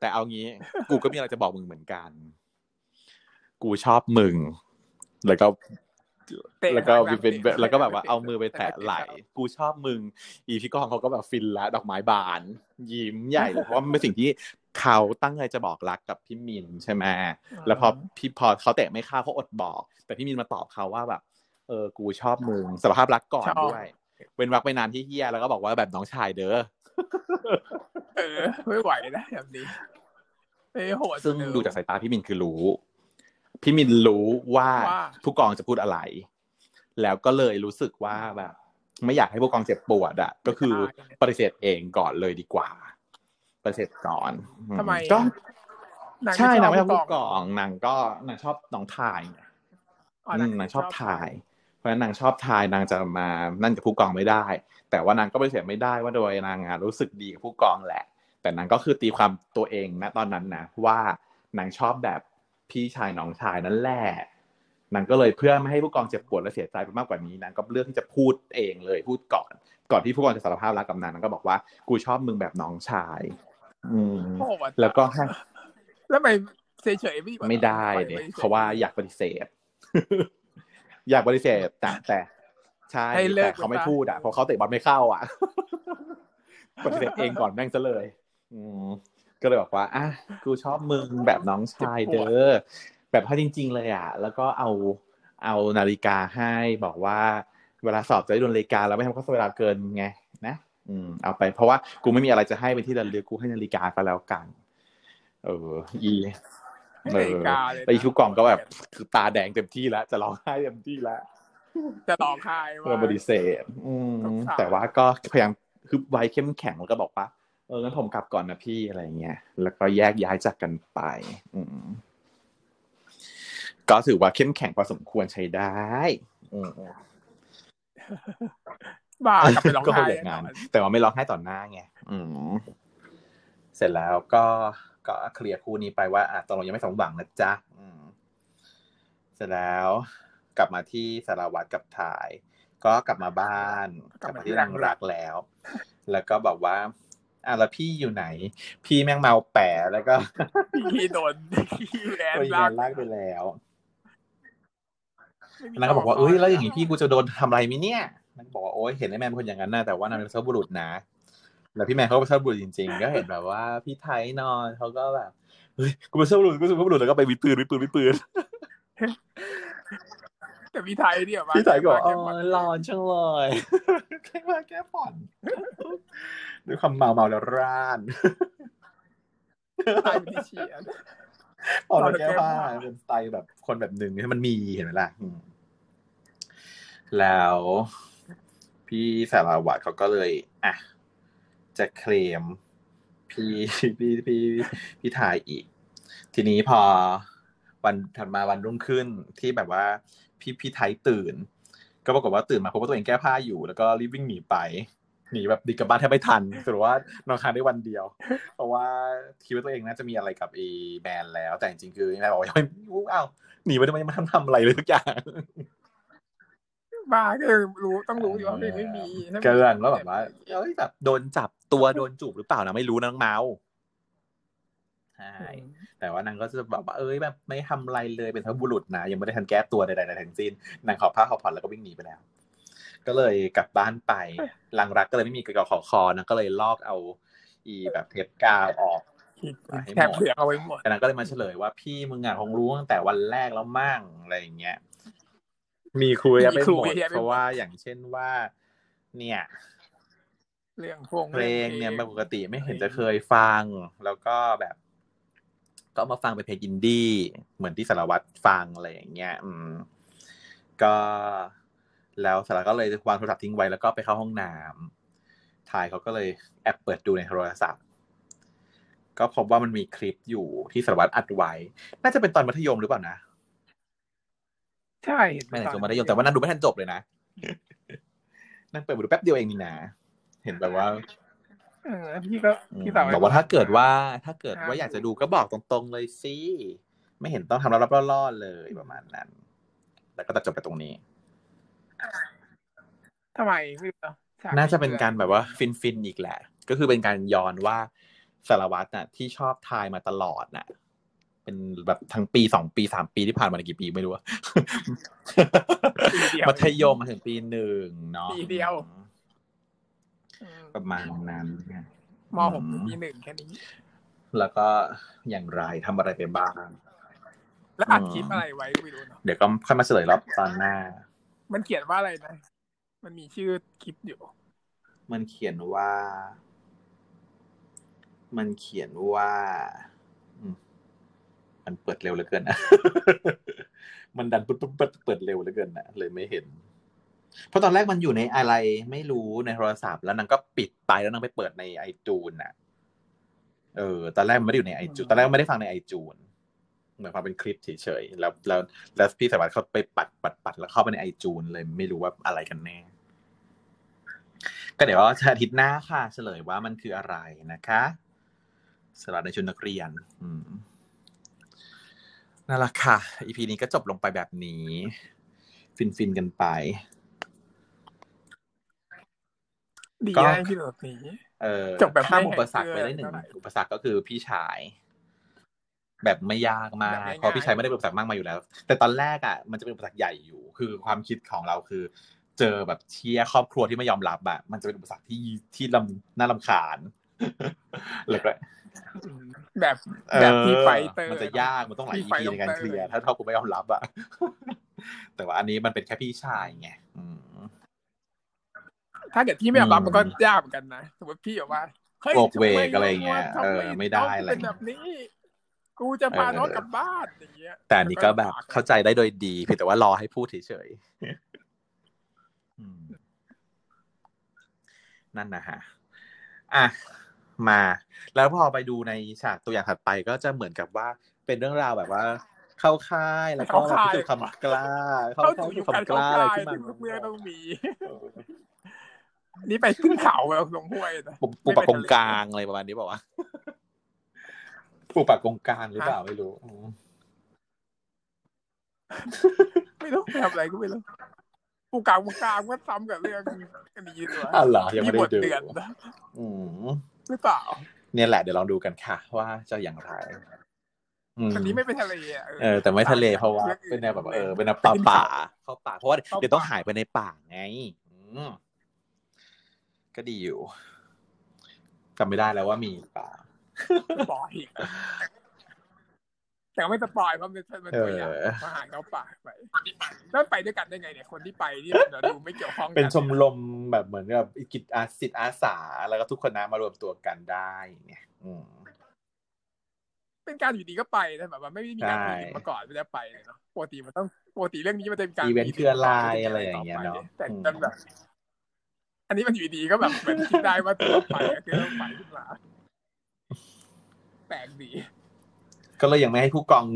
แต่เอางี้ กูก็มีอะไรจะบอกมึงเหมือนกัน กูชอบมึง แล้วก็เตะแล้วก็หางเป็นเตะแล้วก็แบบว่าตะเอามือไปแตะตะไหล่กูชอบมึง อีพี่กองเขาก็แบบฟินละดอกไม้บาน ยิ้มใหญ่เลยเพราะว่ามันเป็นสิ่งที่เขาตั้งใจจะบอกรักกับพี่มินใช่ไหมแล้วพอพี่พอเขาเตะไม่เข้าเขาอดบอก แต่พี่มินมาตอบเขาว่าแบบ เออ กูชอบมึงสารภาพรักก่อนชอบด้วยเว้นวักไปนานที่เฮียแล้วก็บอกว่าแบบน้องชายเด้อเออไม่ไหวนะแบบนี้เอ้ยโหดซึ่งเนอะดูจากสายตาพี่มินคือรู้ พี่มินรู้ว่าว่าผู้กองจะพูดอะไร แล้วก็เลยรู้สึกว่าแบบ ไม่อยากให้ผู้กองเจ็บปวดอะก็คือปฏิเสธเองก่อนเลยดีกว่า ปฏิเสธก่อนทำไมก็นางใช่ไม่นางไม่ชอบผู้ผู้กองนางก็นางชอบน้องทายไงอ๋ออืมนางชอบทาย เพราะฉะนั้นนางชอบทายนางจะมานั่นกับผู้กองไม่ได้ แต่ว่านางก็ปฏิเสธไม่ได้ว่าโดยนางอะรู้สึกดีกับผู้กองแหละ แต่นางก็คือตีความตัวเองนะตอนนั้นนะว่านางชอบแบบ พี่ชายน้องชายนั่นแหละนางก็เลยเพื่อไม่ให้ผู้กองเจ็บปวดและเสียใจไปมากกว่านี้นางก็เลือกที่จะพูดเองเลยพูดก่อน ก่อนที่ผู้กองจะสารภาพรักกับนางนางก็บอกว่ากูชอบมึงแบบน้องชาย อืมโหดแล้วก็ให้แล้วทำไมเฉยๆไม่ดีกว่าไม่ได้ปล่อยเนี่ยปฉยๆเพราะว่าอยากปฏิเสธ อยากปฏิเสธแต่แต่ใช่ให้เลิแต่กเขาไม่ไปซะพูดอะเพราะเขาเตะบอลไม่เข้าอะปฏิเสธเองก่อนแม่งซะเลย อืม ก็เลยบอกว่าอะกูชอบมึงแบบน้องชายเด้อแบบเขาจริง ๆ เลยอะ แล้วก็เอาเอานาฬิกาให้บอกว่า เวลาสอบจะได้โดนนาฬิกาแล้วไม่ทำข้อเวลาเกินไง นะ อืม เอาไปเพราะว่ากูไม่มีอะไรจะให้เป็นที่ระลึกกูให้นาฬิกาก็แล้วกัน เออ อีให้เอนาฬิอกาเลยนะไปชุกกล่องก็แบบคือตาแดงเต็มที่แล้ว จะร้องไห้เต็มที่แล้วจะร้องไห้เออว่าปฏิเสธอืมสงสารแต่ว่าก็พยายามคือไว้เข้มแข็งแล้วก็บอกว่าเอองั้นผมกลับก่อนนะพี่อะไรเงี้ยแล้วก็แยกย้ายจากกันไป อืมก็ถือว่าเข้มแข็งพอสมควรใช้ได้อืมบ้ากลับไปร้องก็ไห้อย่างแน่นั้นนอนแต่ว่าไม่ร้องไห้ต่อหน้าไงอืมเสร็จแล้วก็ก็เคลียร์คู่นี้ไปว่าอะตกลงยังไม่สมหวังนะจ๊ะอืมเสร็จแล้ว กลับมาที่สารวัตรกับถ่าย ก็กลับมาบ้าน กลับมาที่รังรักแล้ว แล้วก็บอกว่า อะแล้วพี่อยู่ไหน พี่แม่งเมาแปะแล้วก็พี่โดนพี่แอนโดนลากนลากไปแล้วไม่มีนางก็บอกว่าเอ้ยแล้วอย่างนี้พี่กูจะโดนทำอะไรมิเนี่ยนางก็บอกว่าโอ้ยเห็นไอ้แมนเป็นคนอย่างนั้นนะแต่ว่านางเป็นเซบุรุษนะแล้วพี่แมนเขาก็เป็นเซบุรุษจริง ๆ ก็เห็นแบบว่าพี่ไทยนอนเขาก็แบบเฮ้ยกูเป็นเซบุรุษกูเป็นเซบุรุษแล้วก็ไปวิดปืนวิดปืนวิดปืน แต่พี่ไทยเนี่ยมาพี่ไทยก็บอกแค่อ๋มาอร้อนจังเลยแค่มาแก้ผ่อนด้วยความเมาเมาแล้วร่านไทยเป็นที่เชียร์พอเราแก้ผ้าเราแก้ผ้าเป็นสไตล์แบบคนแบบหนึ่งที่มันมีเห็นไหมล่ะอืมแล้วพี่สารวัตรเขาก็เลยอะจะเคลมพี่พี่พี่พี่ทายอีก ทีนี้พอวันถัดมาวันรุ่งขึ้นที่แบบว่า พี่พี่ไทยตื่น ก็ปรากฏว่าตื่นมาพบว่าตัวเองแก้ผ้าอยู่ แล้วก็รีบวิ่งหนีไปหนีแบบดีกลับบ้านแทบไม่ทันสรุปว่านอนค้างได้วันเดียว เพราะว่าคิดว่าตัวเองน่าจะมีอะไรกับไอ้แมนแล้ว แต่จริงๆคือแม่บอกว่ายังไม่รู้อ้าวหนีไปทำไมมาทำทำอะไรเลยทุกอย่างบ้าก็รู้ต้องรู้อยู่ว่าไม่ไม่มีถ้ามีเกินแล้วแบบว่าเอ้ยแบบโดนจับตัวโดนจูบหรือเปล่านะไม่รู้นะน้องเมาใช่ แต่ว่านางก็จะแบบว่าเอ้ยแบบไม่ทำอะไรเลยเป็นทั้งบุรุษนะยังไม่ได้ทันแก้ตัวใดๆทั้งสิ้นนางขอผ้าขอผ่อนแล้วก็วิ่งหนีไปแล้ว ก็เลยกลับบ้านไปลังรักก็เลยไม่มีกระเป๋าขอคอนางก็เลยลอกเอา อีแบบเทปกาวออกแถบเผือกเอาไว้หมดแต่นางก็เลยมาเฉลยว่าพี่มึงอะคงรู้ตั้งแต่วันแรกแล้วมั่งอะไรอย่างเงี้ยมีคุยไปมีคุหมยดเยอะไปหมดเพราะว่าอย่างเช่นว่า เนี่ยเรื่องพงเพลงเนี่ยปกติไม่เห็นจะเคยฟัง แล้วก็แบบ ก็เอามาฟังเป็นเพลงอินดี้เหมือนที่สารวัตรฟังอะไรอย่างเงี้ย อืม ก็แล้วสารวัตรก็เลยวางโทรศัพท์ทิ้งไว้แล้วก็ไปเข้าห้องน้ำทายเขาก็เลยแอบเปิดดูในโทรศัพท์ ก็พบว่ามันมีคลิปอยู่ที่สารวัตรอัดไว้ น่าจะเป็นตอนมัธยมหรือเปล่านะ ใช่ไม่ใช่ตอนมัธยมแต่ว่านั่นดูไม่ทันจบเลยนะ นั่งเปิดมาดูแป๊บเดียวเองนี่นะ เห็นแบบว่า เออพี่ก็อืมพี่สาวบอกว่าถ้าเกิดว่าถ้าเกิดครับว่าอยากจะดูก็บอกตรงๆเลยสิไม่เห็นต้องทำรับรับล่อๆเลยประมาณนั้น แล้วก็ตัดจบไปตรงนี้ทำไมไม่รู้เนอะฉน่าจะเป็นการแบบว่าฟินฟินๆอีกแหละ ก็คือเป็นการย้อนว่าสารวัตรน่ะ ที่ชอบทายมาตลอดน่ะ เป็นแบบทั้งปีสองปีสามปีที่ผ่านมาในกี่ปีไม่รู้อะปีเดียวมัธยมมาถึงปีหนึ่งเนาะปีเดียวอืม ประมาณนั้นมหกปีหนึ่งแค่นี้ แล้วก็อย่างไรทำอะไรไปบ้าง แล้วอัดอืมคลิปอะไรไว้ก็ไม่รู้เนาะเดี๋ยวก็ค่อยมาเฉลยรอบตอนหน้า มันเขียนว่าอะไรนะ มันมีชื่อคลิปอยู่ มันเขียนว่า มันเขียนว่าอืมมันเปิดเร็วเหลือเกินนะ มันดันปุ๊บปุ๊บปุ๊บเปิดเร็วเหลือเกินนะเลยไม่เห็น เพราะตอนแรกมันอยู่ในอะไรไม่รู้ในโทรศัพท์ แล้วนางก็ปิดไปแล้วนางไปเปิดในไอจูนน่ะ เออ ตอนแรกมันไม่ได้อยู่ในไอจูนตอนแรกไม่ได้ฟังในไอจูนเหมือนความเป็นคลิปเฉยๆแล้วแล้วแล้วพี่สายวัตรเขาไปปัดปัดปัดแล้วเข้าไปในไอจูนเลยไม่รู้ว่าอะไรกันแน่ก็เดี๋ยวอาทิตย์หน้าค่ะ เฉลยว่ามันคืออะไรนะคะสำหรับในชุดนักเรียน อืมนั่นแหละค่ะ อีพีนี้ก็จบลงไปแบบนี้ ฟินๆกันไป ดีก็นะที่แบบนี้ เออจบแบบข้ามไม่อุปสรรคไปแหกได้หนึ่งเท่าไหร่อุปสรรคก็คือพี่ชาย แบบไม่ยากมาแบกบง่ายๆเพราะพี่ชายไม่ได้เป็นอุปสรรคมากมาอยู่แล้ว แต่ตอนแรกอะมันจะเป็นอุปสรรคใหญ่อยู่ คือความคิดของเราคือ เจอแบบเชียร์ครอบครัวที่ไม่ยอมรับอะมันจะเป็นอุปสรรคที่ที่ลำน่าลำคาญแล้วก็อืมแบบแบบที่ไฟเตอร์มันจะยากมันต้องหลายที่ EP ไฟในการด็อกเคเตอร์ลียร์ถ้าเท่ากูไม่ยอมรับอะแต่ว่าอันนี้มันเป็นแค่พี่ชายไงอืม ถ้าเกิดพี่ไม่ยอมรับอืมมันก็ยากเหมือนกันนะสมมติพี่บอกว่าเฮ้ยโบกเวกทำมอะไรเงี้ยทำเออไม่ได้อะไรเป็นแบบนี้ กูจะพาเออน้องกลับบ้านอย่างเงี้ย แต่อันนี้ก็แบบเข้าใจได้โดยดีเพียงแต่ว่ารอให้พูดเฉยๆอืมนั่นนะฮะอะมา แล้วพอไปดูในฉากตัวอย่างถัดไปก็จะเหมือนกับว่าเป็นเรื่องราวแบบว่าเข้าค่ายแล้วก็พิสูจน์ความกล้า เข้าเข้าค่ายสู่พิยุสูคจน์ความการกเข้าล้าอะไรค่ายขึ้นมาที่เมื่อต้องมี นี่ไปขึ้นเขาแล้วลงห้วยนะปุบปุบปากกงกลางอะไรประมาณนี้บอกว่าวะปุบปากกงกลางหรือเปล่าไม่รู้อืมไม่รู้ไปทำอะไรก็ไม่รู้ปูกลางปูกลางก็ซ้ำกับเรื่องคดีตัวอะเหรอยังไม่ได้บทดูเดือนนะอืมหรือเปล่าเนี่ยแหละเดี๋ยวลองดูกันค่ะ ว่าจะอย่างไรอืมอันนี้ไม่ไปทะเลอะเออแต่ไม่ทะเลเพราะว่ารื่องอื่เป็นแนวแบบเออเป็นแนวป่าป่าเข้าป่าเพราะว่าเข้าป่าเดี๋ยวต้องหายไปในป่าไง อืม ก็ดีอยู่จำไม่ได้แล้วว่ามีป่าสปอยอีกแต่ไม่สปอยเพราะมันเป็นตัวอย่างเออทหารเขาป่าไปแล้วไปด้วยกันได้ไงเนี่ยคนที่ไปที่เราดูไม่เกี่ยวข้องกัเป็นชมรมแบบเหมือนกับกิจอาสิทธิ์อาสา แล้วก็ทุกคนนะมารวมตัวกันได้เนี่ยอืมเป็นการอยู่ดีก็ไปนะแบบว่าไม่ได้มีการใช่คุยมาก่อนไม่ได้ไปเลยเนาะปกติมันต้องปกติเรื่องนี้มันจะเป็นการอีเวนต์มีคืออะไรอะไรอย่างเงี้ยเนาะแต่อืมมันแบบ อันนี้มันอยู่ดีก็แบบเหมือนคิดได้ว่าต้องไปก็คือต้องไปขึ้นมาแปลกดี ก็เลยยังไม่ให้ผู้กอง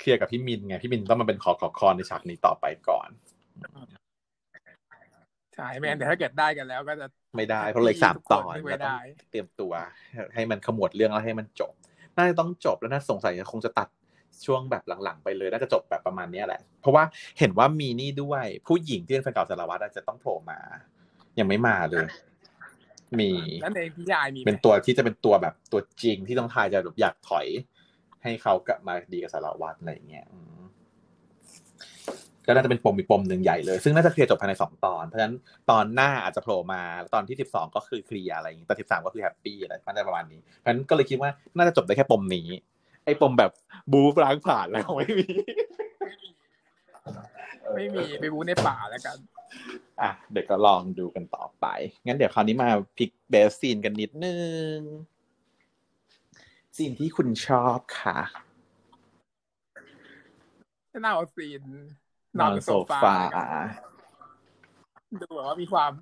เคลียร์กับพี่มินไง พี่มินต้องมาเป็นขอขอคอในฉากนี้ต่อไปก่อนใช่แม่งั้นแต่ถ้าเกิดได้กันแล้วก็จะไม่ได้ เพราะเหลยสามตอนทุกคนไม่แล้วต้องได้เตรียมตัว ให้มันขมวดเรื่องแล้วให้มันจบ น่าจะต้องจบแล้วน่าสงสัยคงจะตัดช่วงแบบหลังๆไปเลยน่าจะจบแบบประมาณเนี้ยแหละ เพราะว่าเห็นว่ามีนี่ด้วยผู้หญิงที่เป็นแฟนเก่าสารวัตรอาจจะต้องโผล่มา ยังไม่มาเลย มีแล้วในพิยายมีไหมเป็นตัวที่จะเป็นตัวแบบตัวจริงที่ต้องทายจะแบบอยากถอย ให้เขากลับมาดีกับสารวัตรอะไรอย่างเงี้ยอืมก็น่าจะเป็นปมอีกปมหนึ่งใหญ่เลย ซึ่งน่าจะ clear จบภายในสองตอน เพราะฉะนั้นตอนหน้าอาจจะโผล่มาตอนที่สิบสองก็คือ clear อะไรอย่างงี้ตอนสิบสามก็คือ happy อะไรมันจะประมาณนี้ เพราะฉะนั้นก็เลยคิดว่าน่าจะจบได้แค่ปมนี้ ไอ้ปมแบบบูฟล้างผ่านแล้วไม่มี ไม่มีไปบู๊ในป่าแล้วกัน อะเดี๋ยวก็ลองดูกันต่อไป งั้นเดี๋ยวคราวนี้มา pick best scene กันนิดนึง scene ที่คุณชอบค่ะจะน่าเอาซีนนอนโซฟาดูแบบว่ามีความ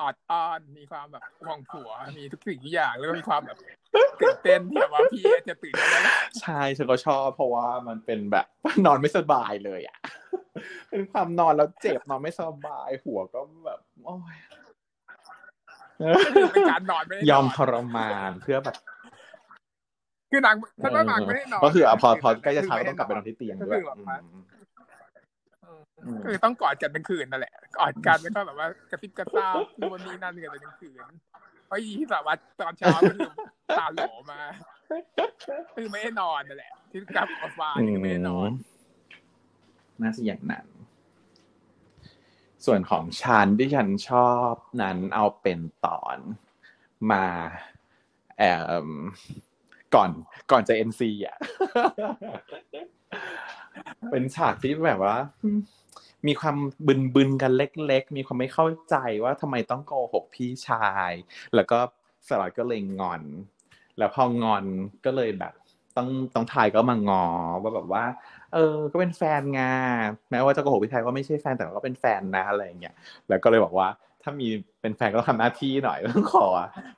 ออดอ้อน มีความแบบห่วงผัว มีทุกสิ่งทุกอย่าง แล้วก็มีความแบบตื่นเต้นที่แบบว่าพี่จะตื่นกันแล้วใช่ฉันก็ชอบเพราะว่ามันเป็นแบบนอนไม่สบายเลยอะ เป็นความนอนแล้วเจ็บนอนไม่สบาย หัวก็แบบโอ้ยก็คือเป็นการนอนไม่ได้นนยอมทรมานเพื่อแบบคือนางฉันว่านางไม่ได้นอนก็คืออะพอพอใกล้จะเช้าก็ต้องกลับไปนอนที่เตียงด้วยก็ คือแบบว่าอืมอืมคือต้องกอดกันเป็นคืนนั่นแหละกอดกันแล้วก็แบบว่ากระซิบกระซาบนู่นนี่นั่นกันเป็นคืนเพราะอีที่สารวัตรตอนเช้าก็คือตาโหลมาคือไม่ได้นอนนั่นแหละ ที่กลับออกมานี่คือไม่ได้นอนน่าจะอย่างนั้น ส่วนของฉันที่ฉันชอบนั้นเอาเป็นตอนมาแอมก่อนก่อนจะเอ็นซีอะ เป็นฉากที่แบบว่า มีความบึนบึนๆกันเล็ก ๆ มีความไม่เข้าใจว่าทำไมต้องโกหกพี่ชาย แล้วก็สลัดก็เลยงอน แล้วพองอนก็เลยแบบ ต้องต้องทายก็มางอว่าแบบว่า เออ ก็เป็นแฟนไงแม้ว่าจะโกหกพี่ชายว่าไม่ใช่แฟนแต่ก็เป็นแฟนนะอะไรอย่างเงี้ยแล้วก็เลยบอกว่า ถ้ามีเป็นแฟนก็ต้องทำหน้าที่หน่อยต้องขอ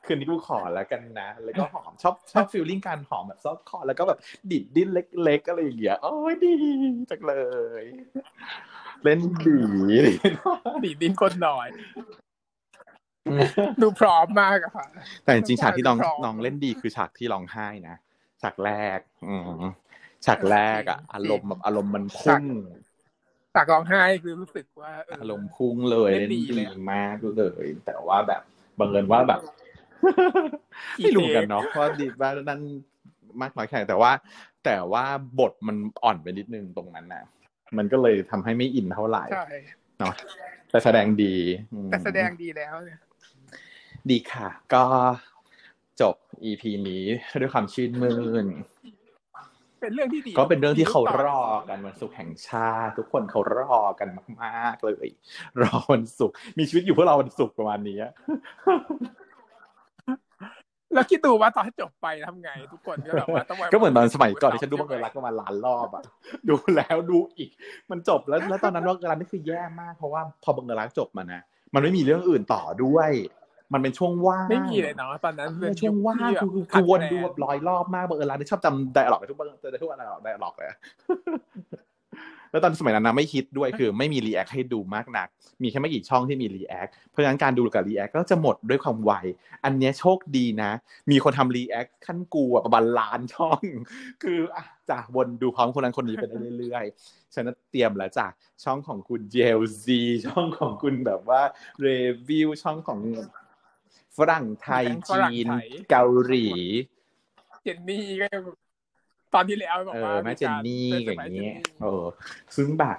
คืนนี้กูขอแล้วกันนะ แล้วก็หอมชอบชอบฟีลลิ่งการหอมแบบซอฟคอแล้วก็แบบดิดดิ้นเล็กๆอะไรอย่างเงี้ยโอ้ยดีจังเลย เล่นดีดีดดินคนหน่อย ดูพร้อมมากอะค่ะ แต่จริงๆฉากที่น้องพร้อมน้องเล่นดีคือฉากที่ร้องไห้นะฉากแรก อืมฉากแรกอะอารมณ์แบบอารมณ์มันพุ่ง ฉากร้องไห้คือรู้สึกว่าเอออารมณ์พุ่งเลยเล่เล่นนดีดีเลยมากเลยแต่ว่าแบบบังเอิญว่าแบบไม่รู้เหมือนกันเนาะว่าดีว่านั่นมากน้อยแค่ไหนแต่ว่า แต่ว่าบทมันอ่อนไปนิดนึงตรงนั้นนะมันก็เลยทำให้ไม่อินเท่าไหร่ใช่เนาะแต่แสดงดีอืมแต่แสดงดีแล้วเนี่ยดีค่ะ ก็จบ EP นี้ด้วยความชื่นมื่น เป็นเรื่องที่ดี ก็เป็นเรื่องที่เขารอกันวันศุกร์แห่งชาติ ทุกคนเขารอกันมาก ๆ เลย รอวันศุกร์มีชีวิตอยู่เพื่อเราวันศุกร์ประมาณนี้แล้วคิดดูว่าตอนจบไปทำไง ทุกคนก็แบบว่าต้องก็เหมือนตอนสมัยก่อนที่ฉันดูบังเอิญรักประมาณล้านรอบอะดูแล้วดูอีก มันจบแล้ว แล้วตอนนั้นบังเอิญรักนี่คือแย่มากเพราะว่าพอบังเอิญรักจบมานะมันไม่มีเรื่องอื่นต่อด้วย มันเป็นช่วงว่างไม่มีเลยเนาะตอนนั้นเออช่วงว่างคือคือวนดูแบบร้อยรอบมากบังเอิญรักนี่ชอบจำไดอะล็อกทุกบังเอิญทุกอันไดอะล็อกไดอะล็อกเลยแล้วตอนสมัยนั้นนะไม่คิดด้วยคือไม่มี react ให้ดูมากนัก มีแค่ไม่กี่ช่องที่มี react เพราะฉะนั้นการดูกับ react ก็จะหมดด้วยความไว อันเนี้ยโชคดีนะ มีคนทำ react ขั้นกูอะประมาณล้านช่อง คืออะจ้ะวนดูพร้อมคนนั้นคนนี้ไปได้เรื่อยๆ ฉันน่ะเตรียมแล้วจ้ะช่องของคุณเจลซีช่องของคุณแบบว่ารีวิวช่องของ ฝรั่งไทย จีน เกาหลี เจนนี่ก็ตอนที่แล้วบอกเอว่าอแม่เจนนี่เป็อย่างเงี้เงี้ยเออซึ่งแบบ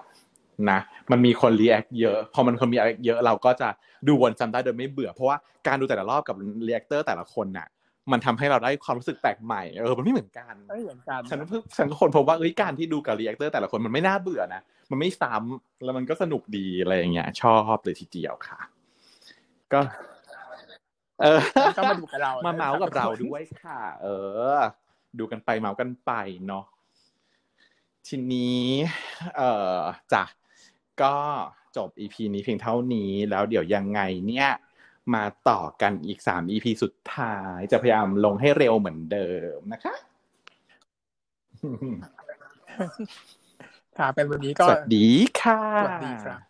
นะมันมีคน react เยอะ พอมันคนมี react เยอะเราก็จะดูวนจำได้โดยไม่เบื่อ เพราะว่าการดูแต่ละรอบกับ reactor แต่ละคนน่ะ มันทำให้เราได้ความรู้สึกแปลกใหม่เออมันไม่เหมือนกันไม่เหมือนกันฉันเพิ่งฉันก็ค้นพบว่าเอ้ยการที่ดูกับ reactor แต่ละคนมันไม่น่าเบื่อนะมันไม่ซ้ำแล้วมันก็สนุกดีอะไรอย่างเงี้ยชอบเลยทีเดียวค่ะ ก็ เออต้องมาดูกับเรามามาเมาส์กับเราด้วยค่ะ เออ ดูกันไปเมาส์กันไปเนาะทีนี้ เอ่อจ้ะก็จบ EP นี้เพียงเท่านี้แล้วเดี๋ยวยังไงเนี่ย มาต่อกันอีกสาม EP สุดท้าย จะพยายามลงให้เร็วเหมือนเดิมนะคะค่ะเป็นวันนี้ก็ สวัสดีค่ะ สวัสดีครับ